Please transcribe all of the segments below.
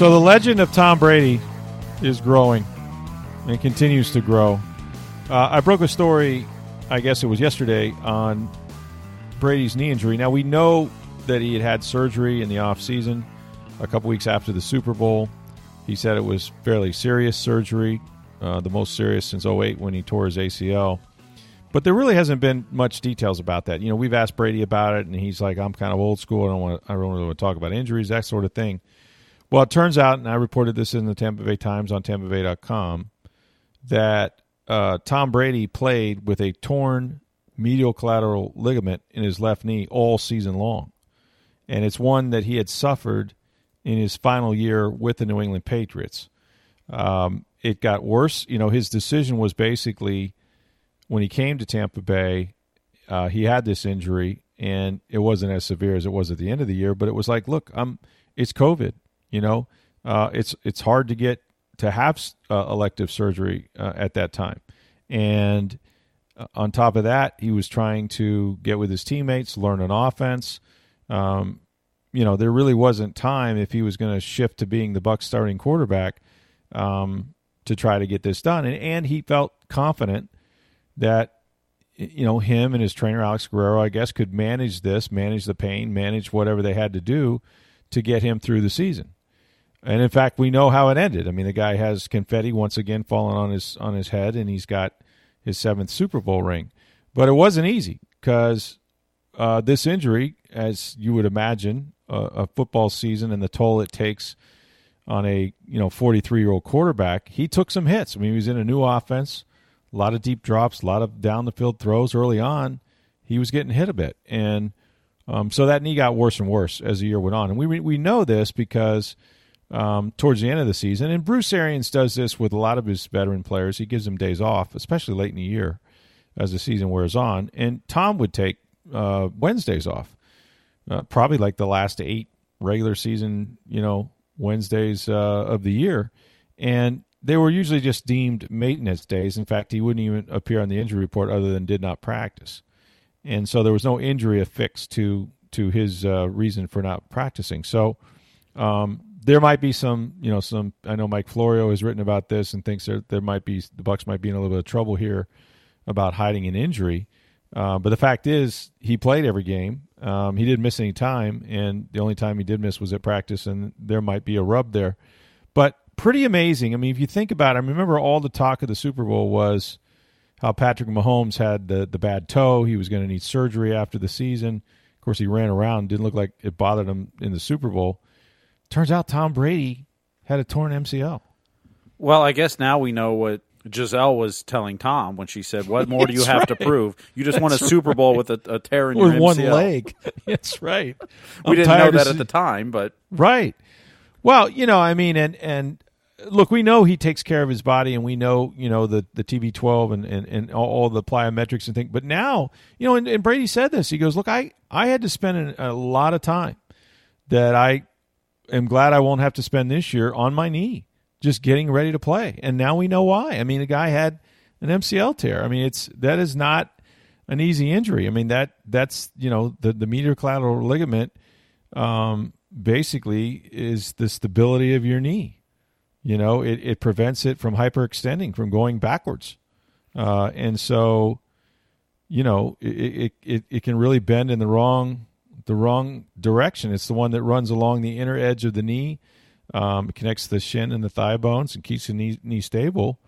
So the legend of Tom Brady is growing and continues to grow. Uh, I broke a story, I guess it was yesterday, on Brady's knee injury. Now, we know that he had had surgery in the offseason a couple weeks after the Super Bowl. He said it was fairly serious surgery, uh, the most serious since 08 when he tore his ACL. But there really hasn't been much details about that. You know, we've asked Brady about it, and he's like, "I'm kind of old school. I don't want. I don't really want to talk about injuries, that sort of thing." Well, it turns out, and I reported this in the Tampa Bay Times on TampaBay.com, that uh, Tom Brady played with a torn medial collateral ligament in his left knee all season long, and it's one that he had suffered in his final year with the New England Patriots. Um, it got worse. You know, his decision was basically when he came to Tampa Bay, uh, he had this injury, and it wasn't as severe as it was at the end of the year. But it was like, look, I'm. It's COVID. You know, uh, it's it's hard to get to have uh, elective surgery uh, at that time, and uh, on top of that, he was trying to get with his teammates, learn an offense. Um, you know, there really wasn't time if he was going to shift to being the Buck starting quarterback um, to try to get this done, and and he felt confident that you know him and his trainer Alex Guerrero, I guess, could manage this, manage the pain, manage whatever they had to do to get him through the season. And in fact, we know how it ended. I mean, the guy has confetti once again falling on his on his head, and he's got his seventh Super Bowl ring. But it wasn't easy because uh, this injury, as you would imagine, uh, a football season and the toll it takes on a you know 43 year old quarterback, he took some hits. I mean, he was in a new offense, a lot of deep drops, a lot of down the field throws early on. He was getting hit a bit, and um, so that knee got worse and worse as the year went on. And we we know this because um, towards the end of the season. And Bruce Arians does this with a lot of his veteran players. He gives them days off, especially late in the year as the season wears on. And Tom would take uh, Wednesdays off, uh, probably like the last eight regular season, you know, Wednesdays uh, of the year. And they were usually just deemed maintenance days. In fact, he wouldn't even appear on the injury report other than did not practice. And so there was no injury affixed to to his uh, reason for not practicing. So um, there might be some, you know, some. I know Mike Florio has written about this and thinks there there might be the Bucks might be in a little bit of trouble here about hiding an injury. Uh, but the fact is, he played every game. Um, he didn't miss any time, and the only time he did miss was at practice, and there might be a rub there. But pretty amazing. I mean, if you think about it, I remember all the talk of the Super Bowl was how Patrick Mahomes had the the bad toe. He was going to need surgery after the season. Of course, he ran around. Didn't look like it bothered him in the Super Bowl. Turns out Tom Brady had a torn MCL. Well, I guess now we know what Gisele was telling Tom when she said, "What more do you have right. to prove? You just That's won a Super Bowl with a, a tear in with your one leg." That's right. we I'm didn't know that at the time, but right. Well, you know, I mean, and and look, we know he takes care of his body, and we know, you know, the the TB12 and and, and all, all the plyometrics and things. But now, you know, and, and, Brady said this. He goes, "Look, I I had to spend a lot of time that I am glad I won't have to spend this year on my knee, just getting ready to play. And now we know why. I mean, the guy had an MCL tear. I mean, it's that is not an easy injury. I mean that that's you know the the medial collateral ligament um, basically is the stability of your knee. You know, it, it prevents it from hyperextending, from going backwards, uh, and so you know it, it it can really bend in the wrong the wrong direction. It's the one that runs along the inner edge of the knee. Um, connects the shin and the thigh bones and keeps the knee, knee stable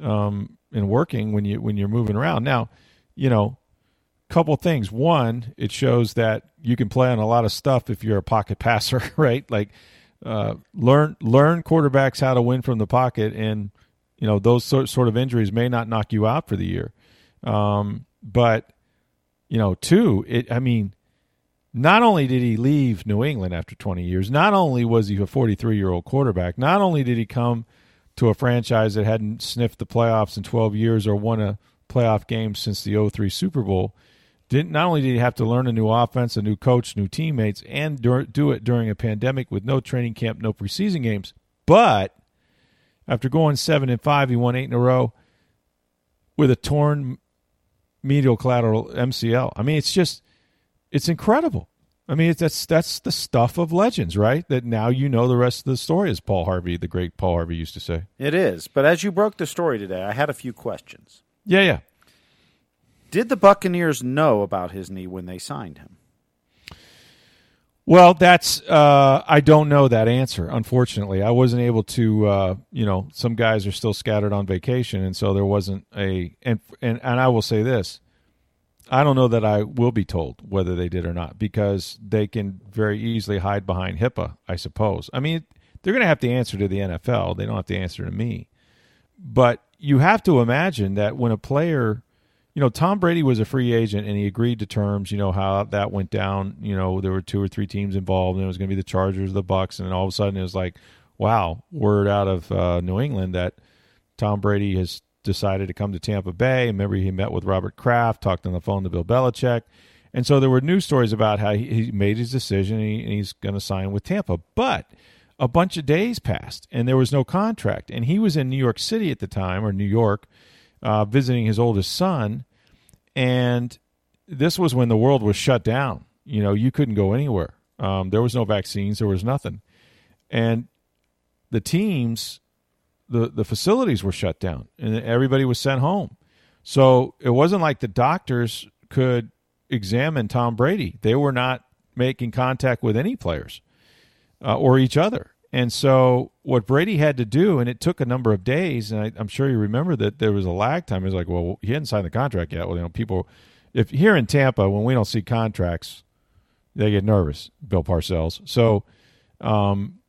um, and working when you when you're moving around. Now, you know, couple things. One, it shows that you can play on a lot of stuff if you're a pocket passer, right? Like uh, learn learn quarterbacks how to win from the pocket, and you know those sort sort of injuries may not knock you out for the year. Um, but you know, two, it I mean, not only did he leave New England after 20 years, not only was he a 43 year old quarterback, not only did he come to a franchise that hadn't sniffed the playoffs in 12 years or won a playoff game since the 03 Super Bowl, didn't not only did he have to learn a new offense, a new coach, new teammates, and do it during a pandemic with no training camp, no preseason games, but after going seven and five, he won eight in a row with a torn medial collateral MCL. I mean, it's just it's incredible. I mean, that's that's the stuff of legends, right? That now you know the rest of the story, as Paul Harvey, the great Paul Harvey, used to say. It is. But as you broke the story today, I had a few questions. Yeah, yeah. Did the Buccaneers know about his knee when they signed him? Well, that's uh, I don't know that answer. Unfortunately, I wasn't able to. Uh, you know, some guys are still scattered on vacation, and so there wasn't a. And and and I will say this: I don't know that I will be told whether they did or not because they can very easily hide behind HIPAA. I suppose. I mean, they're going to have to answer to the NFL. They don't have to answer to me. But you have to imagine that when a player you know, Tom Brady was a free agent and he agreed to terms. You know how that went down. You know, there were two or three teams involved, and it was going to be the Chargers, the Bucks, and then all of a sudden it was like, wow, word out of uh, New England that Tom Brady has decided to come to Tampa Bay. Remember, he met with Robert Kraft, talked on the phone to Bill Belichick, and so there were news stories about how he, he made his decision and, he, and he's going to sign with Tampa, but. A bunch of days passed and there was no contract. And he was in New York City at the time, or New York, uh, visiting his oldest son, and this was when the world was shut down. You know, you couldn't go anywhere. Um, there was no vaccines. There was nothing, and the teams, the the facilities were shut down, and everybody was sent home. So it wasn't like the doctors could examine Tom Brady. They were not making contact with any players uh, or each other. And so what Brady had to do, and it took a number of days, and I, am sure you remember that there was a lag time. It was like, well, he hadn't signed the contract yet. Well, you know, people, if here in Tampa, when we don't see contracts, they get nervous. Bill Parcells. So um,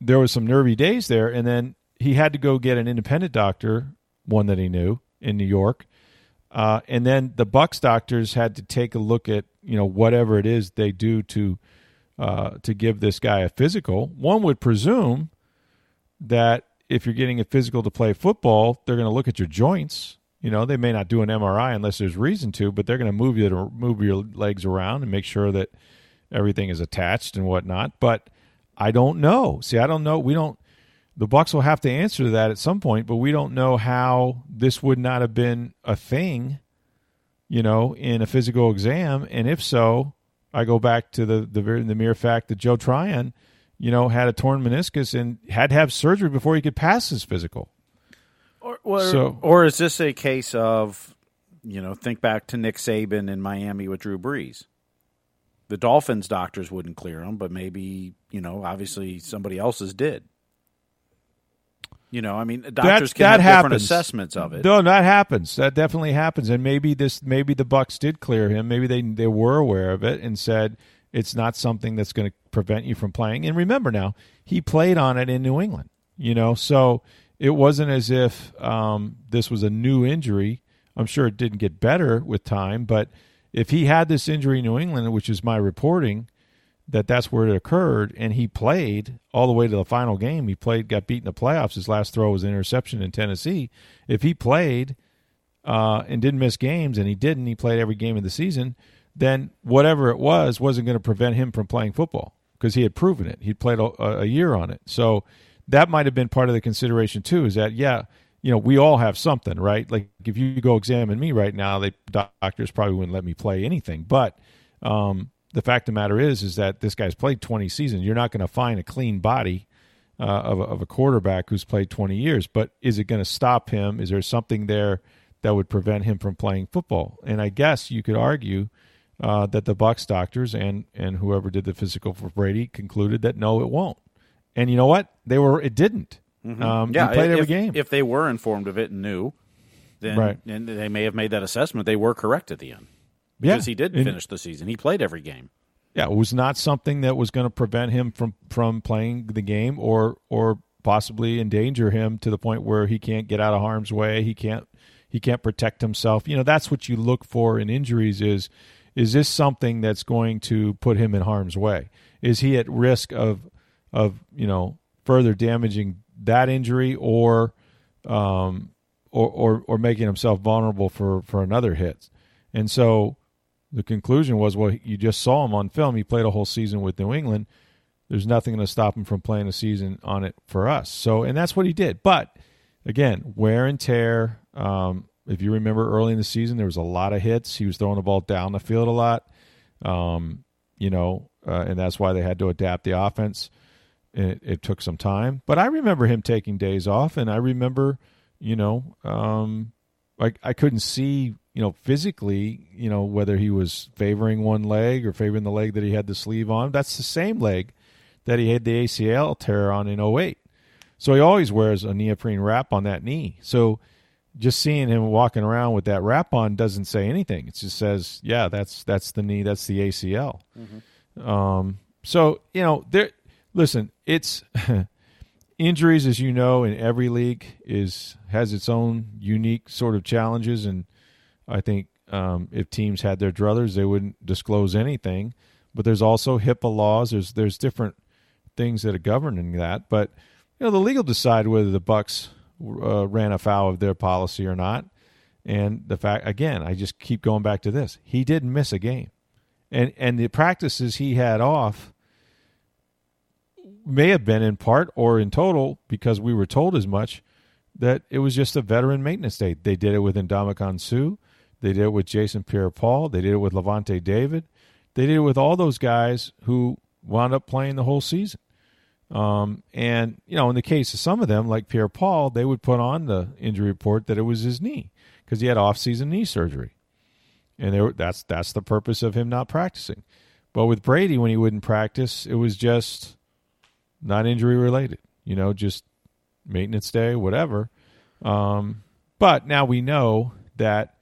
there was some nervy days there, and then he had to go get an independent doctor, one that he knew in New York, uh, and then the Bucks doctors had to take a look at you know whatever it is they do to uh, to give this guy a physical. One would presume that if you're getting a physical to play football, they're going to look at your joints. You know, they may not do an MRI unless there's reason to, but they're going to move you to move your legs around and make sure that everything is attached and whatnot. But I don't know. See, I don't know. We don't. The Bucks will have to answer to that at some point, but we don't know how this would not have been a thing, you know, in a physical exam, and if so, I go back to the the, the mere fact that Joe Tryon, you know, had a torn meniscus and had to have surgery before he could pass his physical. Or, or, so, or is this a case of, you know, think back to Nick Saban in Miami with Drew Brees? The Dolphins doctors wouldn't clear him, but maybe, you know, obviously somebody else's did. You know, I mean, doctors that, can that have happens. different assessments of it. No, that happens. That definitely happens. And maybe this, maybe the Bucks did clear him. Maybe they they were aware of it and said it's not something that's going to prevent you from playing. And remember now, he played on it in New England. You know, so it wasn't as if um, this was a new injury. I'm sure it didn't get better with time, but if he had this injury in New England, which is my reporting, that that's where it occurred, and he played all the way to the final game. He played, got beat in the playoffs. His last throw was an interception in Tennessee. If he played uh, and didn't miss games, and he didn't, he played every game of the season. Then whatever it was wasn't going to prevent him from playing football because he had proven it. He'd played a, a year on it, so that might have been part of the consideration too. Is that yeah, you know, we all have something, right? Like if you go examine me right now, the doctors probably wouldn't let me play anything, but um, the fact of the matter is, is that this guy's played 20 seasons. You're not going to find a clean body uh, of, a, of a quarterback who's played 20 years. But is it going to stop him? Is there something there that would prevent him from playing football? And I guess you could argue uh, that the Bucks doctors and and whoever did the physical for Brady concluded that no, it won't. And you know what? They were. It didn't. Mm-hmm. Um, yeah, played if, every game. If they were informed of it and knew, then right. and they may have made that assessment. They were correct at the end because yeah. he did finish the season. He played every game. Yeah, it was not something that was going to prevent him from from playing the game or or possibly endanger him to the point where he can't get out of harm's way. He can't he can't protect himself. You know, that's what you look for in injuries is Is this something that's going to put him in harm's way? Is he at risk of of you know further damaging that injury or um, or, or or making himself vulnerable for for another hit? And so the conclusion was, well, you just saw him on film. He played a whole season with New England. There's nothing going to stop him from playing a season on it for us. So, and that's what he did. But again, wear and tear. Um, if you remember early in the season, there was a lot of hits. He was throwing the ball down the field a lot. Um, you know, uh, and that's why they had to adapt the offense. It, it, took some time, but I remember him taking days off, and I remember, you know, um, like I couldn't see, you know, physically, you know, whether he was favoring one leg or favoring the leg that he had the sleeve on. That's the same leg that he had the ACL tear on in 08. So he always wears a neoprene wrap on that knee. So just seeing him walking around with that wrap on doesn't say anything. It just says, yeah, that's that's the knee, that's the ACL. Mm-hmm. Um, so you know, there. Listen, it's injuries, as you know, in every league is has its own unique sort of challenges, and I think um, if teams had their druthers, they wouldn't disclose anything. But there's also HIPAA laws. There's there's different things that are governing that. But you know, the league will decide whether the Bucks uh, ran afoul of their policy or not. And the fact, again, I just keep going back to this: he didn't miss a game, and and the practices he had off may have been in part or in total because we were told as much that it was just a veteran maintenance day. They did it with Ndamukong Suh, they did it with Jason Pierre-Paul, they did it with Lavonte David, they did it with all those guys who wound up playing the whole season. Um, and you know, in the case of some of them, like Pierre Paul, they would put on the injury report that it was his knee because he had off-season knee surgery, and were, that's that's the purpose of him not practicing. But with Brady, when he wouldn't practice, it was just not injury related. You know, just maintenance day, whatever. Um, but now we know that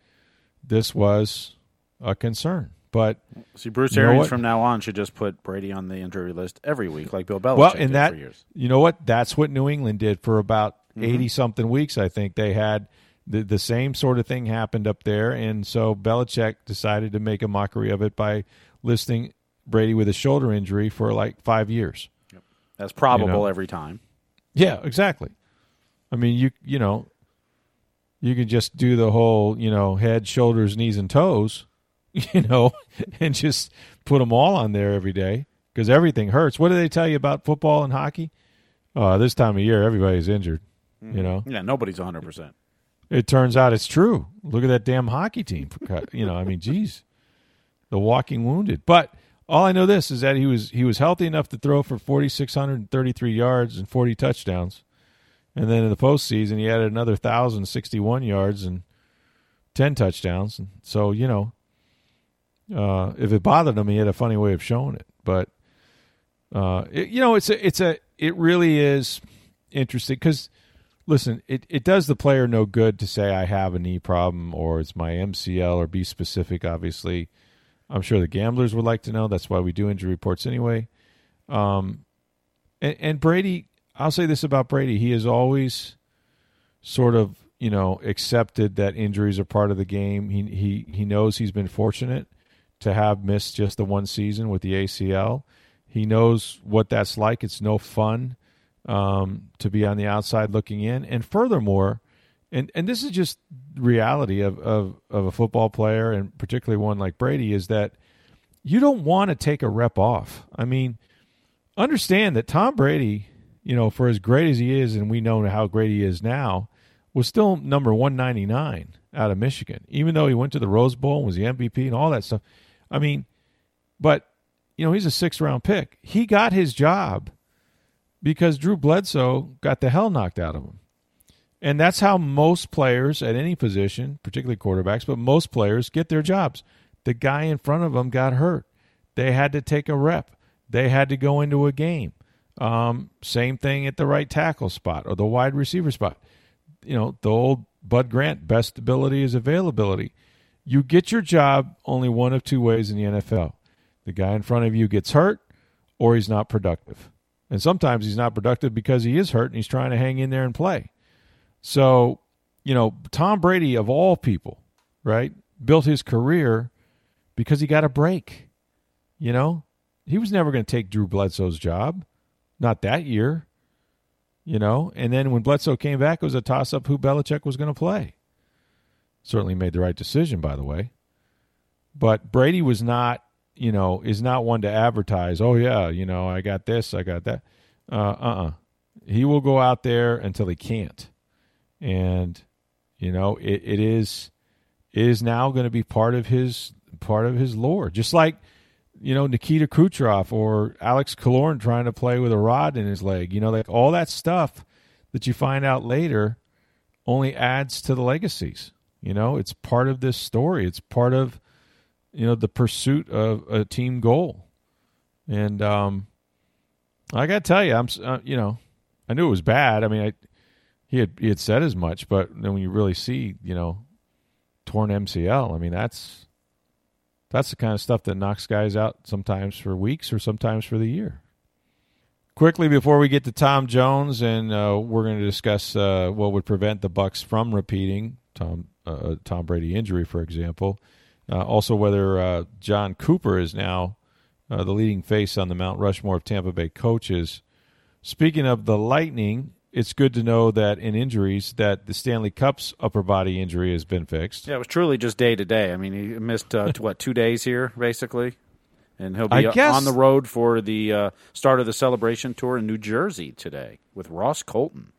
this was a concern. But see, Bruce Arians from now on should just put Brady on the injury list every week, like Bill Belichick well, in that. You know what? That's what New England did for about eighty mm-hmm. something weeks. I think they had the the same sort of thing happened up there, and so Belichick decided to make a mockery of it by listing Brady with a shoulder injury for like five years. That's probable you know? every time. Yeah, exactly. I mean, you you know, you could just do the whole you know head, shoulders, knees, and toes you know, and just put them all on there every day because everything hurts. What do they tell you about football and hockey? Uh, this time of year, everybody's injured. Mm-hmm. You know, yeah, nobody's hundred percent. It turns out it's true. Look at that damn hockey team. you know, I mean, geez, the walking wounded. But all I know this is that he was he was healthy enough to throw for forty six hundred and thirty three yards and forty touchdowns, and then in the postseason he added another thousand sixty one yards and ten touchdowns. And so you know, uh, if it bothered him, he had a funny way of showing it. But uh, it, you know, it's a, it's a, it really is interesting because listen, it, it does the player no good to say I have a knee problem or it's my MCL or be specific. Obviously, I'm sure the gamblers would like to know. That's why we do injury reports anyway. Um, and, and Brady, I'll say this about Brady: he has always sort of you know accepted that injuries are part of the game. He he he knows he's been fortunate to have missed just the one season with the ACL. He knows what that's like. It's no fun um, to be on the outside looking in. And furthermore, and, and this is just reality of, of, of a football player, and particularly one like Brady, is that you don't want to take a rep off. I mean, understand that Tom Brady, you know, for as great as he is, and we know how great he is now, was still number 199 out of Michigan, even though he went to the Rose Bowl and was the MVP and all that stuff. I mean, but you know, he's a sixth round pick. He got his job because Drew Bledsoe got the hell knocked out of him. And that's how most players at any position, particularly quarterbacks, but most players get their jobs. The guy in front of them got hurt. They had to take a rep. They had to go into a game. Um, same thing at the right tackle spot or the wide receiver spot. You know, the old Bud Grant, best ability is availability. You get your job only one of two ways in the NFL. The guy in front of you gets hurt or he's not productive. And sometimes he's not productive because he is hurt and he's trying to hang in there and play. So, you know, Tom Brady, of all people, right, built his career because he got a break. You know, he was never going to take Drew Bledsoe's job, not that year. You know, and then when Bledsoe came back, it was a toss up who Belichick was going to play. Certainly made the right decision, by the way. But Brady was not, you know, is not one to advertise. Oh yeah, you know, I got this, I got that. Uh uh uh. He will go out there until he can't, and you know, it, it is it is now going to be part of his part of his lore, just like you know Nikita Kucherov or Alex Killorn trying to play with a rod in his leg. You know, like all that stuff that you find out later only adds to the legacies. You know, it's part of this story. It's part of you know the pursuit of a team goal. And um, I got to tell you, I'm uh, you know, I knew it was bad. I mean, I he had he had said as much, but then when you really see, you know, torn MCL, I mean, that's that's the kind of stuff that knocks guys out sometimes for weeks or sometimes for the year. Quickly before we get to Tom Jones, and uh, we're going to discuss uh, what would prevent the Bucks from repeating Tom uh, Tom Brady injury, for example. Uh, also, whether uh, Jon Cooper is now uh, the leading face on the Mount Rushmore of Tampa Bay coaches. Speaking of the Lightning, it's good to know that in injuries that the Stanley Cup's upper body injury has been fixed. Yeah, it was truly just day to day. I mean, he missed uh, what two days here basically, and he'll be guess, on the road for the uh, start of the celebration tour in New Jersey today with Ross Colton.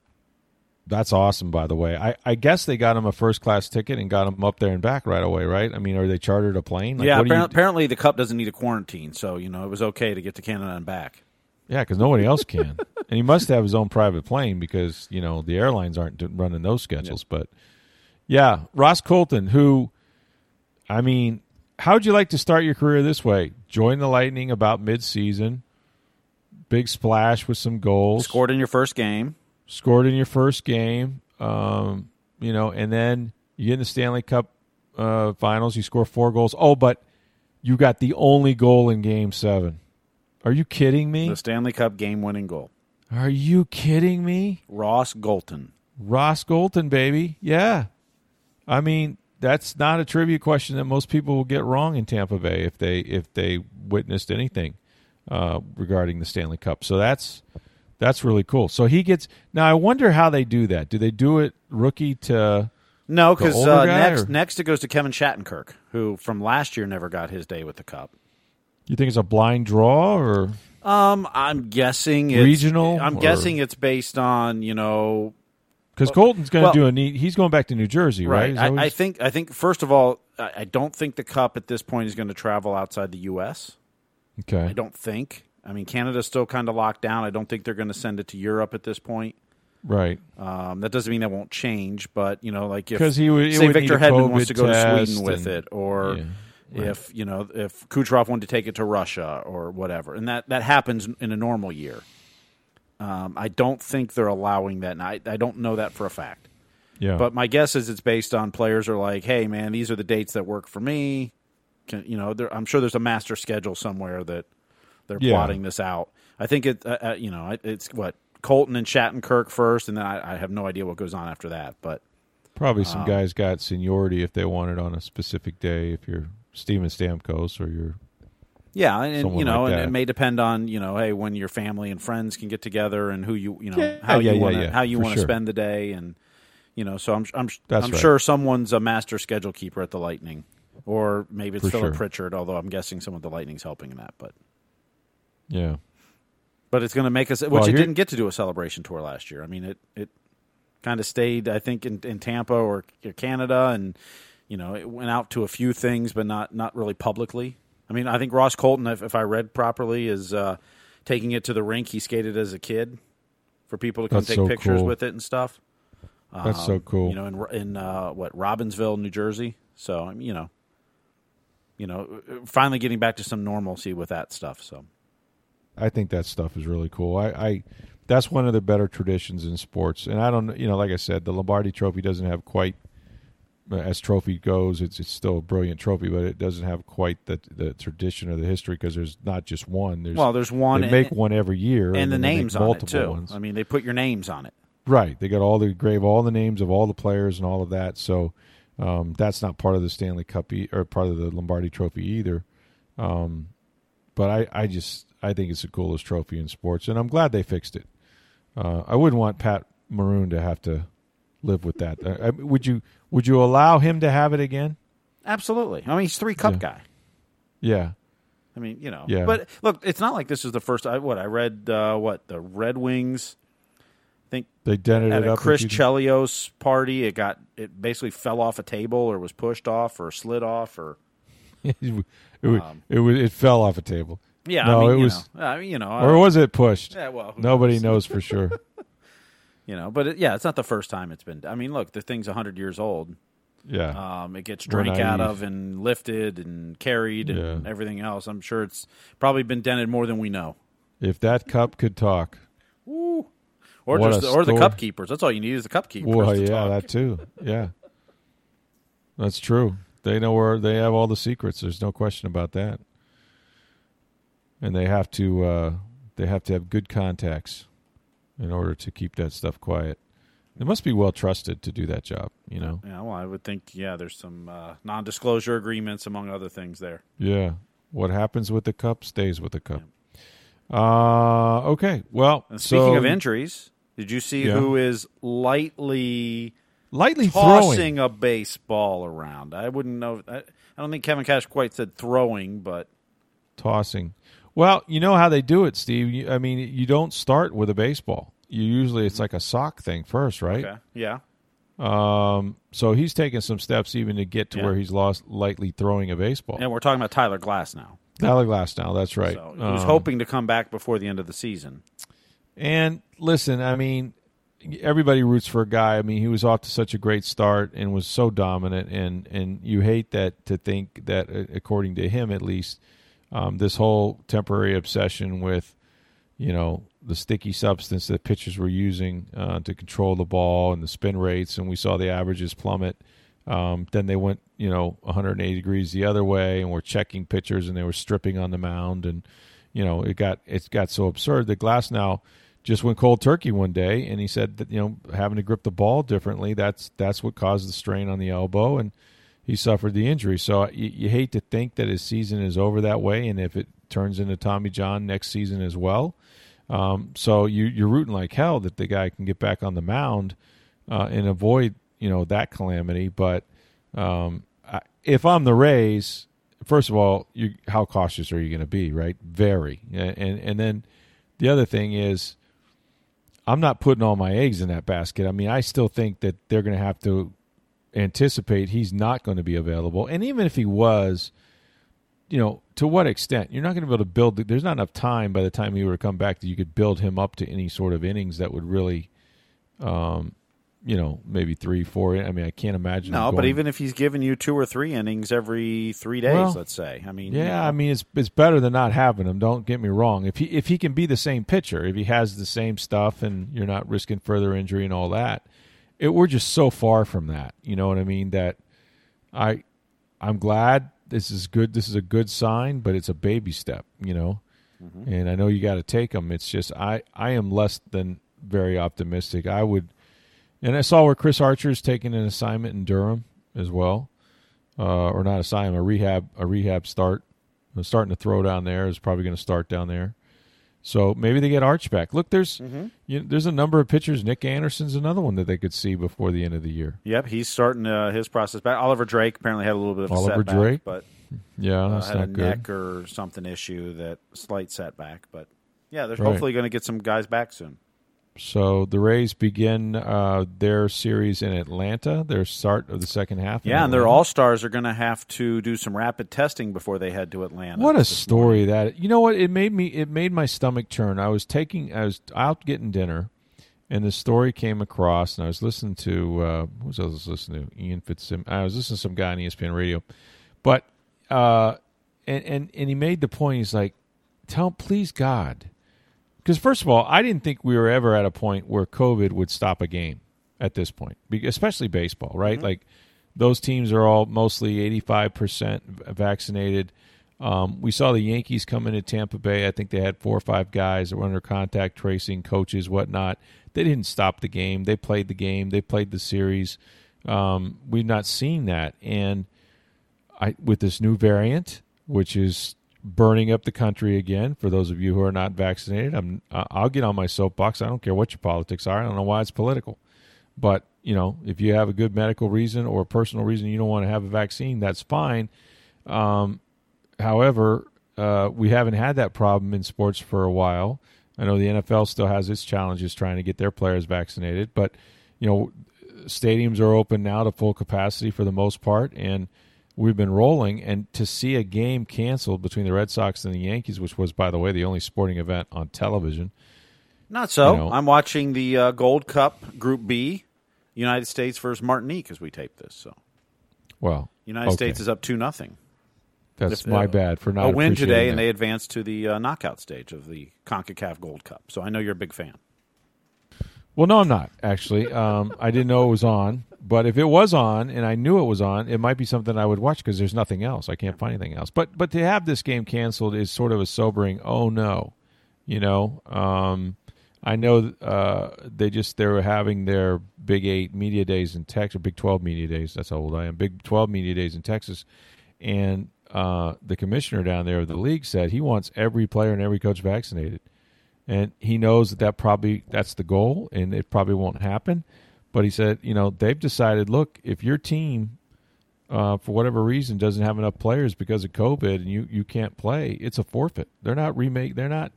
That's awesome, by the way. I, I guess they got him a first class ticket and got him up there and back right away, right? I mean, are they chartered a plane? Like, yeah, apparently, apparently, the Cup doesn't need a quarantine, so you know it was okay to get to Canada and back. Yeah, because nobody else can, and he must have his own private plane because you know the airlines aren't running those schedules. Yeah. But yeah, Ross Colton, who, I mean, how'd you like to start your career this way? Join the Lightning about mid season, big splash with some goals, scored in your first game scored in your first game, um, you know, and then you get in the Stanley Cup uh, Finals, you score four goals. Oh, but you got the only goal in Game Seven. Are you kidding me? The Stanley Cup game-winning goal. Are you kidding me? Ross Golton. Ross Golton, baby. Yeah. I mean, that's not a trivia question that most people will get wrong in Tampa Bay if they if they witnessed anything uh, regarding the Stanley Cup. So that's that's really cool. So he gets now. I wonder how they do that. Do they do it rookie to? No, because uh, next or? next it goes to Kevin Shattenkirk, who from last year never got his day with the cup. You think it's a blind draw or? Um, I'm guessing regional. I'm or? guessing it's based on you know because Colton's going to well, do a neat. He's going back to New Jersey, right? right? I, I, think. I think. First of all, I don't think the cup at this point is going to travel outside the U.S. Okay. I don't think. I mean, Canada's still kind of locked down. I don't think they're going to send it to Europe at this point. Right. Um, that doesn't mean that won't change, but you know, like if he would, say Victor Hedman wants to go to Sweden with and, it, or yeah, right. if you know if Kucherov wanted to take it to Russia or whatever, and that that happens in a normal year. Um, I don't think they're allowing that, and I, I don't know that for a fact. Yeah. But my guess is it's based on players are like, hey man, these are the dates that work for me. Can, you know, I'm sure there's a master schedule somewhere that they're yeah. plotting this out. I think it, uh, uh, you know, it's what Colton and Shattenkirk first, and then I, I, have no idea what goes on after that. But probably some um, guys got seniority if they want it on a specific day. If you're Steven Stamkos or you're yeah, and, you know, like and it may depend on you know, hey, when your family and friends can get together and who you you know yeah, how yeah, you want to how you want to spend the day, and you know, so I'm I'm That's I'm right. sure someone's a master schedule keeper at the Lightning, or maybe it's For Philip sure. Pritchard, although I'm guessing some of the Lightning's helping in that, but. Yeah. But it's going to make us, which well, it didn't get to do a celebration tour last year. I mean, it it kind of stayed, I think, in, in Tampa or, or Canada, and you know, it went out to a few things, but not not really publicly. I mean, I think Ross Colton, if, if I read properly, is uh, taking it to the rink he skated as a kid for people to come That's take so pictures cool. with it and stuff. That's um, so cool. You know, in in uh, what Robbinsville, New Jersey. So you know, you know, finally getting back to some normalcy with that stuff. So I think that stuff is really cool. I, I that's one of the better traditions in sports. And I don't, you know, like I said, the Lombardi Trophy doesn't have quite as trophy goes. It's it's still a brilliant trophy, but it doesn't have quite the the tradition or the history because there's not just one. There's well, there's one. They make one every year, and, and the names on it too. Ones. I mean, they put your names on it. Right. They got all the grave all the names of all the players and all of that. So Um, that's not part of the Stanley Cup e- or part of the Lombardi Trophy either. Um, but I, I just I think it's the coolest trophy in sports, and I'm glad they fixed it. Uh, I wouldn't want Pat Maroon to have to live with that. Uh, would you Would you allow him to have it again? Absolutely. I mean, he's three cup yeah. guy. Yeah. I mean, you know. Yeah. But look, it's not like this is the first. I, what I read. Uh, what the Red Wings. I think they dented at it a up. Chris Chelios party. It got it basically fell off a table or was pushed off or slid off or. it, was, um, it, it, it fell off a table. Yeah, no, I mean, it was. Know, I mean, you know, or was it pushed? Yeah, well, nobody knows? knows for sure. you know, but it, yeah, it's not the first time it's been. I mean, look, the thing's hundred years old. Yeah, um, it gets drank out of and lifted and carried and yeah. everything else. I'm sure it's probably been dented more than we know. If that cup could talk, Ooh. or what just the, or the cup keepers. That's all you need is the cup keepers. Well, yeah, talk. that too. Yeah, that's true. They know where they have all the secrets. There's no question about that and they have to uh, they have to have good contacts in order to keep that stuff quiet. They must be well trusted to do that job, you know. Yeah, well, I would think yeah, there's some uh, non-disclosure agreements among other things there. Yeah, what happens with the cup stays with the cup. Yeah. Uh, okay. Well, and speaking so, of injuries, did you see yeah. who is lightly lightly tossing throwing. a baseball around? I wouldn't know. I, I don't think Kevin Cash quite said throwing, but tossing. Well, you know how they do it, Steve. I mean, you don't start with a baseball. You usually it's like a sock thing first, right? Okay. Yeah. Um, so he's taking some steps even to get to Yeah. where he's lost lightly throwing a baseball. And we're talking about Tyler Glasnow. Tyler Glasnow, that's right. So he was Um, hoping to come back before the end of the season. And listen, I mean, everybody roots for a guy. I mean, he was off to such a great start and was so dominant, and and you hate that to think that, uh, according to him at least, um, this whole temporary obsession with, you know, the sticky substance that pitchers were using uh, to control the ball and the spin rates, and we saw the averages plummet. Um, then they went, you know, 180 degrees the other way, and were checking pitchers, and they were stripping on the mound, and you know, it got it got so absurd that Glasnow just went cold turkey one day, and he said that you know having to grip the ball differently that's that's what caused the strain on the elbow, and he suffered the injury. So you, you hate to think that his season is over that way, and if it turns into Tommy John next season as well. Um, so you, you're rooting like hell that the guy can get back on the mound uh, and avoid you know that calamity. But um, I, if I'm the Rays, first of all, you, how cautious are you going to be? Right, very. And and then the other thing is, I'm not putting all my eggs in that basket. I mean, I still think that they're going to have to anticipate he's not going to be available. And even if he was, you know, to what extent? You're not going to be able to build. There's not enough time by the time he were to come back that you could build him up to any sort of innings that would really, um, you know, maybe three, four. I mean, I can't imagine. No, but even if he's giving you two or three innings every three days, Well, let's say, I mean, yeah, you know, I mean, it's it's better than not having him. Don't get me wrong. If he if he can be the same pitcher, if he has the same stuff, and you're not risking further injury and all that, it, we're just so far from that. You know what I mean? That I I'm glad this is good. This is a good sign, but it's a baby step. You know, Mm-hmm. and I know you got to take them. It's just I I am less than very optimistic. I would, and I saw where Chris Archer is taking an assignment in Durham as well, uh, or not assignment, a rehab a rehab start. Uh, Starting to throw down there is probably going to start down there. So maybe they get Arch back. Look, there's Mm-hmm. you know, there's a number of pitchers. Nick Anderson's another one that they could see before the end of the year. Yep, he's starting uh, his process back. Oliver Drake apparently had a little bit of a Oliver setback, Drake? but Yeah, uh, that's had a not good. neck or something issue that slight setback. But yeah, they're Right. hopefully going to get some guys back soon. So the Rays begin uh, their series in Atlanta. Their start of the second half. Yeah, and their all stars are going to have to do some rapid testing before they head to Atlanta. What a story that you know what it made me it made my stomach turn. I was taking I was out getting dinner, and the story came across, and I was listening to uh, who was I was listening to Ian Fitzsim. I was listening to some guy on ESPN Radio, but uh, and and and he made the point. He's like, "Tell please God," because first of all, I didn't think we were ever at a point where COVID would stop a game at this point, especially baseball, right? Like those teams are all mostly eighty five percent vaccinated. Um, we saw the Yankees come into Tampa Bay. I think they had four or five guys that were under contact tracing, coaches, whatnot. They didn't stop the game. They played the game. They played the series. Um, we've not seen that, and I with this new variant, which is burning up the country again. For those of you who are not vaccinated, I'm I'll get on my soapbox. I don't care what your politics are. I don't know why it's political, but you know, if you have a good medical reason or a personal reason you don't want to have a vaccine, that's fine. Um, however, uh, we haven't had that problem in sports for a while. I know the NFL still has its challenges trying to get their players vaccinated, but you know, stadiums are open now to full capacity for the most part, and we've been rolling. And to see a game canceled between the Red Sox and the Yankees, which was, by the way, the only sporting event on television. Not so. You know, I'm watching the uh, Gold Cup Group B, United States versus Martinique, as we tape this. So, well, United okay. States is up two nothing. That's if, my uh, bad for not a win today, that. and they advance to the uh, knockout stage of the Concacaf Gold Cup. So I know you're a big fan. Well, no, I'm not actually. Um, I didn't know it was on, but if it was on and I knew it was on, it might be something I would watch because there's nothing else. I can't find anything else. But but to have this game canceled is sort of a sobering. Oh no, you know. Um, I know uh, they just they were having their Big Eight media days in Texas, Big Twelve media days. That's how old I am. Big Twelve media days in Texas, and uh, the commissioner down there of the league said he wants every player and every coach vaccinated, and he knows that that probably that's the goal, and it probably won't happen. But he said, you know, they've decided, look, if your team, uh, for whatever reason, doesn't have enough players because of COVID, and you you can't play, it's a forfeit. They're not remake. They're not,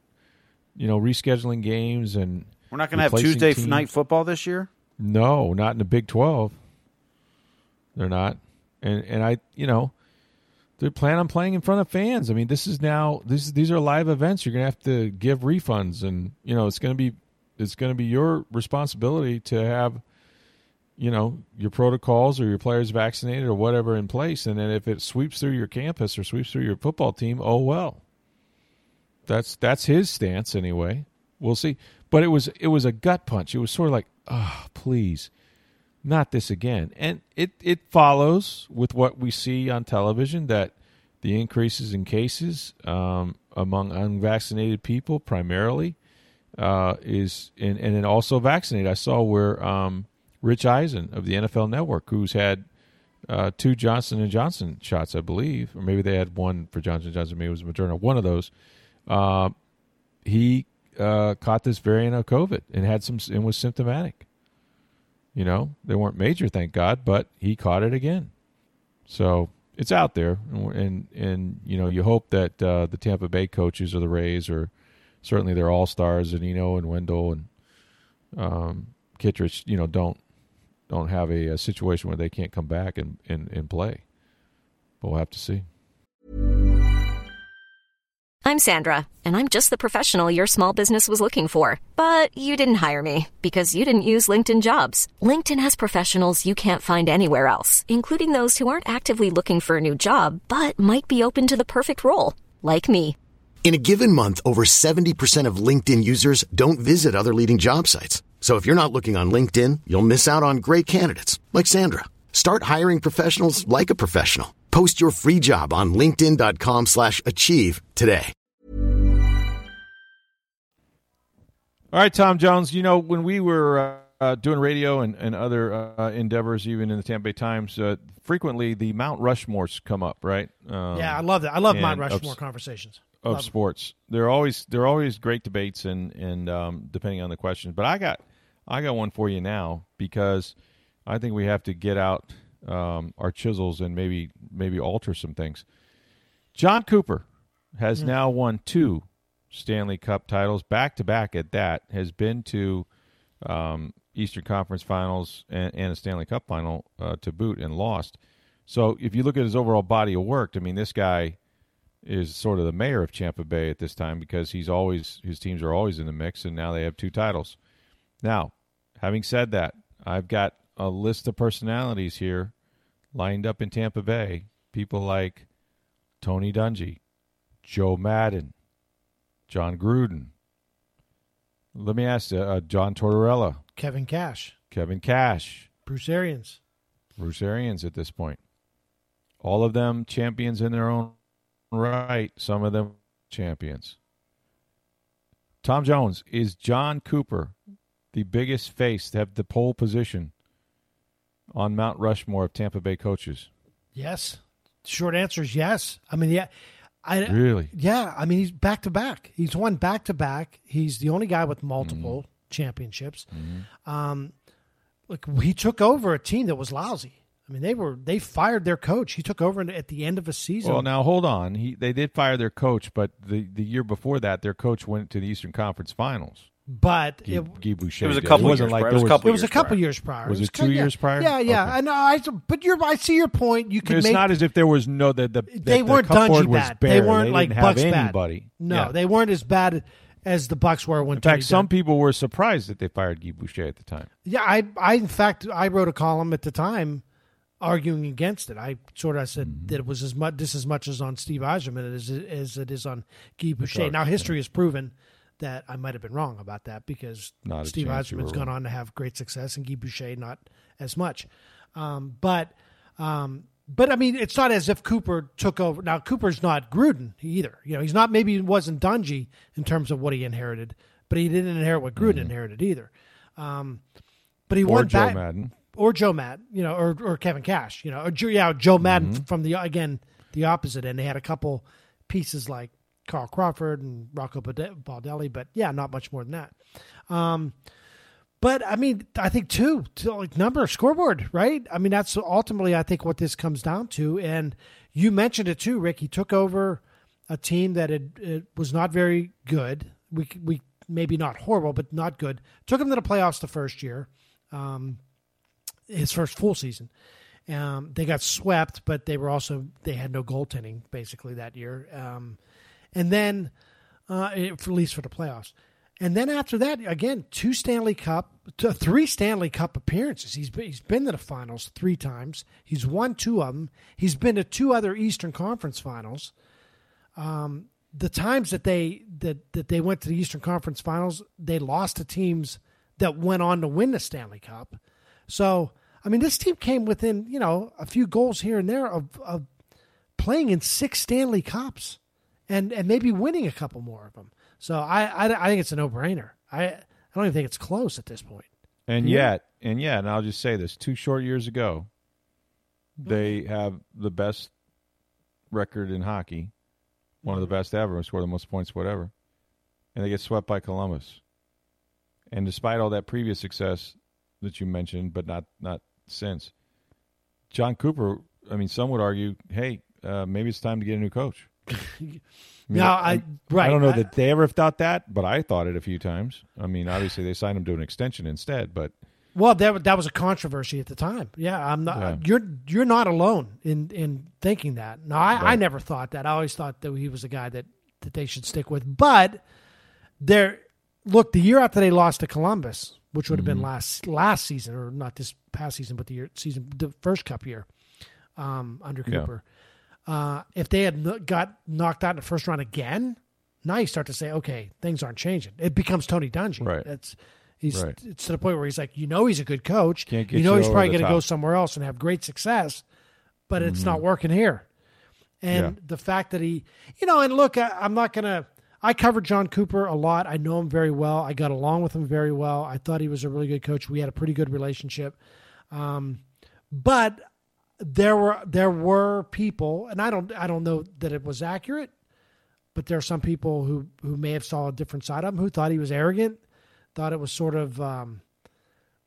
you know, rescheduling games and. We're not going to have Tuesday teams. night football this year. No, not in the Big Twelve. They're not, and and I, you know, they plan on playing in front of fans. I mean, this is now this these are live events. You're going to have to give refunds, and you know it's going to be it's going to be your responsibility to have you know your protocols or your players vaccinated or whatever in place. And then if it sweeps through your campus or sweeps through your football team, oh well. That's that's his stance anyway. We'll see. But it was it was a gut punch. It was sort of like, oh, please not this again. And it, it follows with what we see on television that the increases in cases um, among unvaccinated people primarily uh, is and, and then also vaccinated. I saw where um, Rich Eisen of the NFL Network, who's had uh, two Johnson and Johnson shots, I believe, or maybe they had one for Johnson Johnson, maybe it was Moderna, one of those. Uh, he uh, caught this variant of COVID and had some and was symptomatic. You know, they weren't major, thank God, but he caught it again. So it's out there, and and you know you hope that uh, the Tampa Bay coaches or the Rays or certainly their all stars, and Eno and Wendle and um, Kittredge, you know, don't don't have a, a situation where they can't come back and, and, and play. But we'll have to see. I'm Sandra, and I'm just the professional your small business was looking for. But you didn't hire me because you didn't use LinkedIn jobs. LinkedIn has professionals you can't find anywhere else, including those who aren't actively looking for a new job but might be open to the perfect role, like me. In a given month, over 70% of LinkedIn users don't visit other leading job sites. So if you're not looking on LinkedIn, you'll miss out on great candidates like Sandra. Start hiring professionals like a professional. Post your free job on linkedin.com slash achieve today. All right, Tom Jones, you know, when we were uh, uh, doing radio and, and other uh, endeavors, even in the Tampa Bay Times, uh, frequently the Mount Rushmores come up, right? Um, yeah, I love that. I love Mount Rushmore of, conversations. Of love sports. Them. They're always they're always great debates and, and um, depending on the questions. But I got I got one for you now because – I think we have to get out um, our chisels and maybe maybe alter some things. Jon Cooper has now won two Stanley Cup titles back to back. At that, has been to um, Eastern Conference Finals and, and a Stanley Cup final uh, to boot and lost. So if you look at his overall body of work, I mean, this guy is sort of the mayor of Tampa Bay at this time because he's always his teams are always in the mix, and now they have two titles. Now, having said that, I've got a list of personalities here lined up in Tampa Bay. People like Tony Dungy, Joe Maddon, Jon Gruden. Let me ask you, uh, John Tortorella, Kevin Cash, Kevin Cash, Bruce Arians, Bruce Arians at this point. All of them champions in their own right. Some of them champions. Tom Jones is Jon Cooper the biggest face to have the pole position on Mount Rushmore of Tampa Bay coaches? Yes. Short answer is yes. I mean, yeah. I, really? Yeah. I mean, he's back to back. He's won back to back. He's the only guy with multiple mm-hmm. championships. Mm-hmm. Um, look, he took over a team that was lousy. I mean, they were they fired their coach. He took over at the end of a season. Well, now hold on. He they did fire their coach, but the the year before that, their coach went to the Eastern Conference Finals. But Guy, it, Guy Boucher it was a couple. It wasn't like there was, was, it was a couple years prior. Was it, it two years prior? Yeah, yeah. Okay. I know. I but you're. I see your point. You can. It's make, not as if there was no that the, they the weren't dungy bad. They weren't they like Bucks anybody. Bad. No, yeah. they weren't as bad as the Bucks were when. In fact, Tony some Dungy. people were surprised that they fired Guy Boucher at the time. Yeah, I, I, in fact, I wrote a column at the time arguing against it. I sort of said mm-hmm. that it was as much this as much as on Steve Yzerman as, as it is on Guy Boucher. Now, history has proven that I might have been wrong about that because not Steve Yzerman's gone on to have great success and Guy Boucher not as much. Um, but um, but I mean, it's not as if Cooper took over. Now Cooper's not Gruden either. You know, he's not. Maybe he wasn't Dungy in terms of what he inherited, but he didn't inherit what Gruden mm-hmm. inherited either. Um, but he or won Joe back, Maddon or Joe Maddon, you know, or or Kevin Cash, you know, or yeah, Joe Maddon mm-hmm. from the again the opposite end. They had a couple pieces like Carl Crawford and Rocco Baldelli, but yeah, not much more than that. Um, but I mean, I think too, to like number scoreboard, right? I mean, that's ultimately I think what this comes down to. And you mentioned it too, Rick. He took over a team that it was not very good. We we maybe not horrible, but not good. Took him to the playoffs the first year, um, his first full season. Um, they got swept, but they were also they had no goaltending basically that year. Um, and then uh, at least for the playoffs. And then after that, again, two Stanley Cup, three Stanley Cup appearances. He's been, he's been to the finals three times. He's won two of them. He's been to two other Eastern Conference finals. Um, the times that they that that they went to the Eastern Conference finals, they lost to teams that went on to win the Stanley Cup. So, I mean, this team came within you know a few goals here and there of, of playing in six Stanley Cups and and maybe winning a couple more of them. So I I, I think it's a no brainer. I I don't even think it's close at this point. And yeah. yet, and yet, and I'll just say this: two short years ago, they have the best record in hockey, one of the best ever, score the most points, whatever, and they get swept by Columbus. And despite all that previous success that you mentioned, but not not since, Jon Cooper. I mean, some would argue, hey, uh, maybe it's time to get a new coach. I mean, I, right. I don't know I, that they ever thought that, but I thought it a few times. I mean, obviously they signed him to an extension instead, but well, that that was a controversy at the time. Yeah, I'm not. Yeah. You're you're not alone in in thinking that. No, I, right. I never thought that. I always thought that he was a guy that that they should stick with. But there, look, the year after they lost to Columbus, which would have mm-hmm. been last last season or not this past season, but the year season the first Cup year um, under Cooper. Yeah uh, if they had got knocked out in the first round again, now you start to say, okay, things aren't changing. It becomes Tony Dungy. Right. It's he's right. it's to the point where he's like, you know, he's a good coach. You know, you he's probably going to go somewhere else and have great success, but mm-hmm. it's not working here. And yeah. the fact that he, you know, and look, I, I'm not gonna. I covered Jon Cooper a lot. I know him very well. I got along with him very well. I thought he was a really good coach. We had a pretty good relationship. Um, but there were there were people, and I don't I don't know that it was accurate, but there are some people who who may have saw a different side of him who thought he was arrogant, thought it was sort of. Um,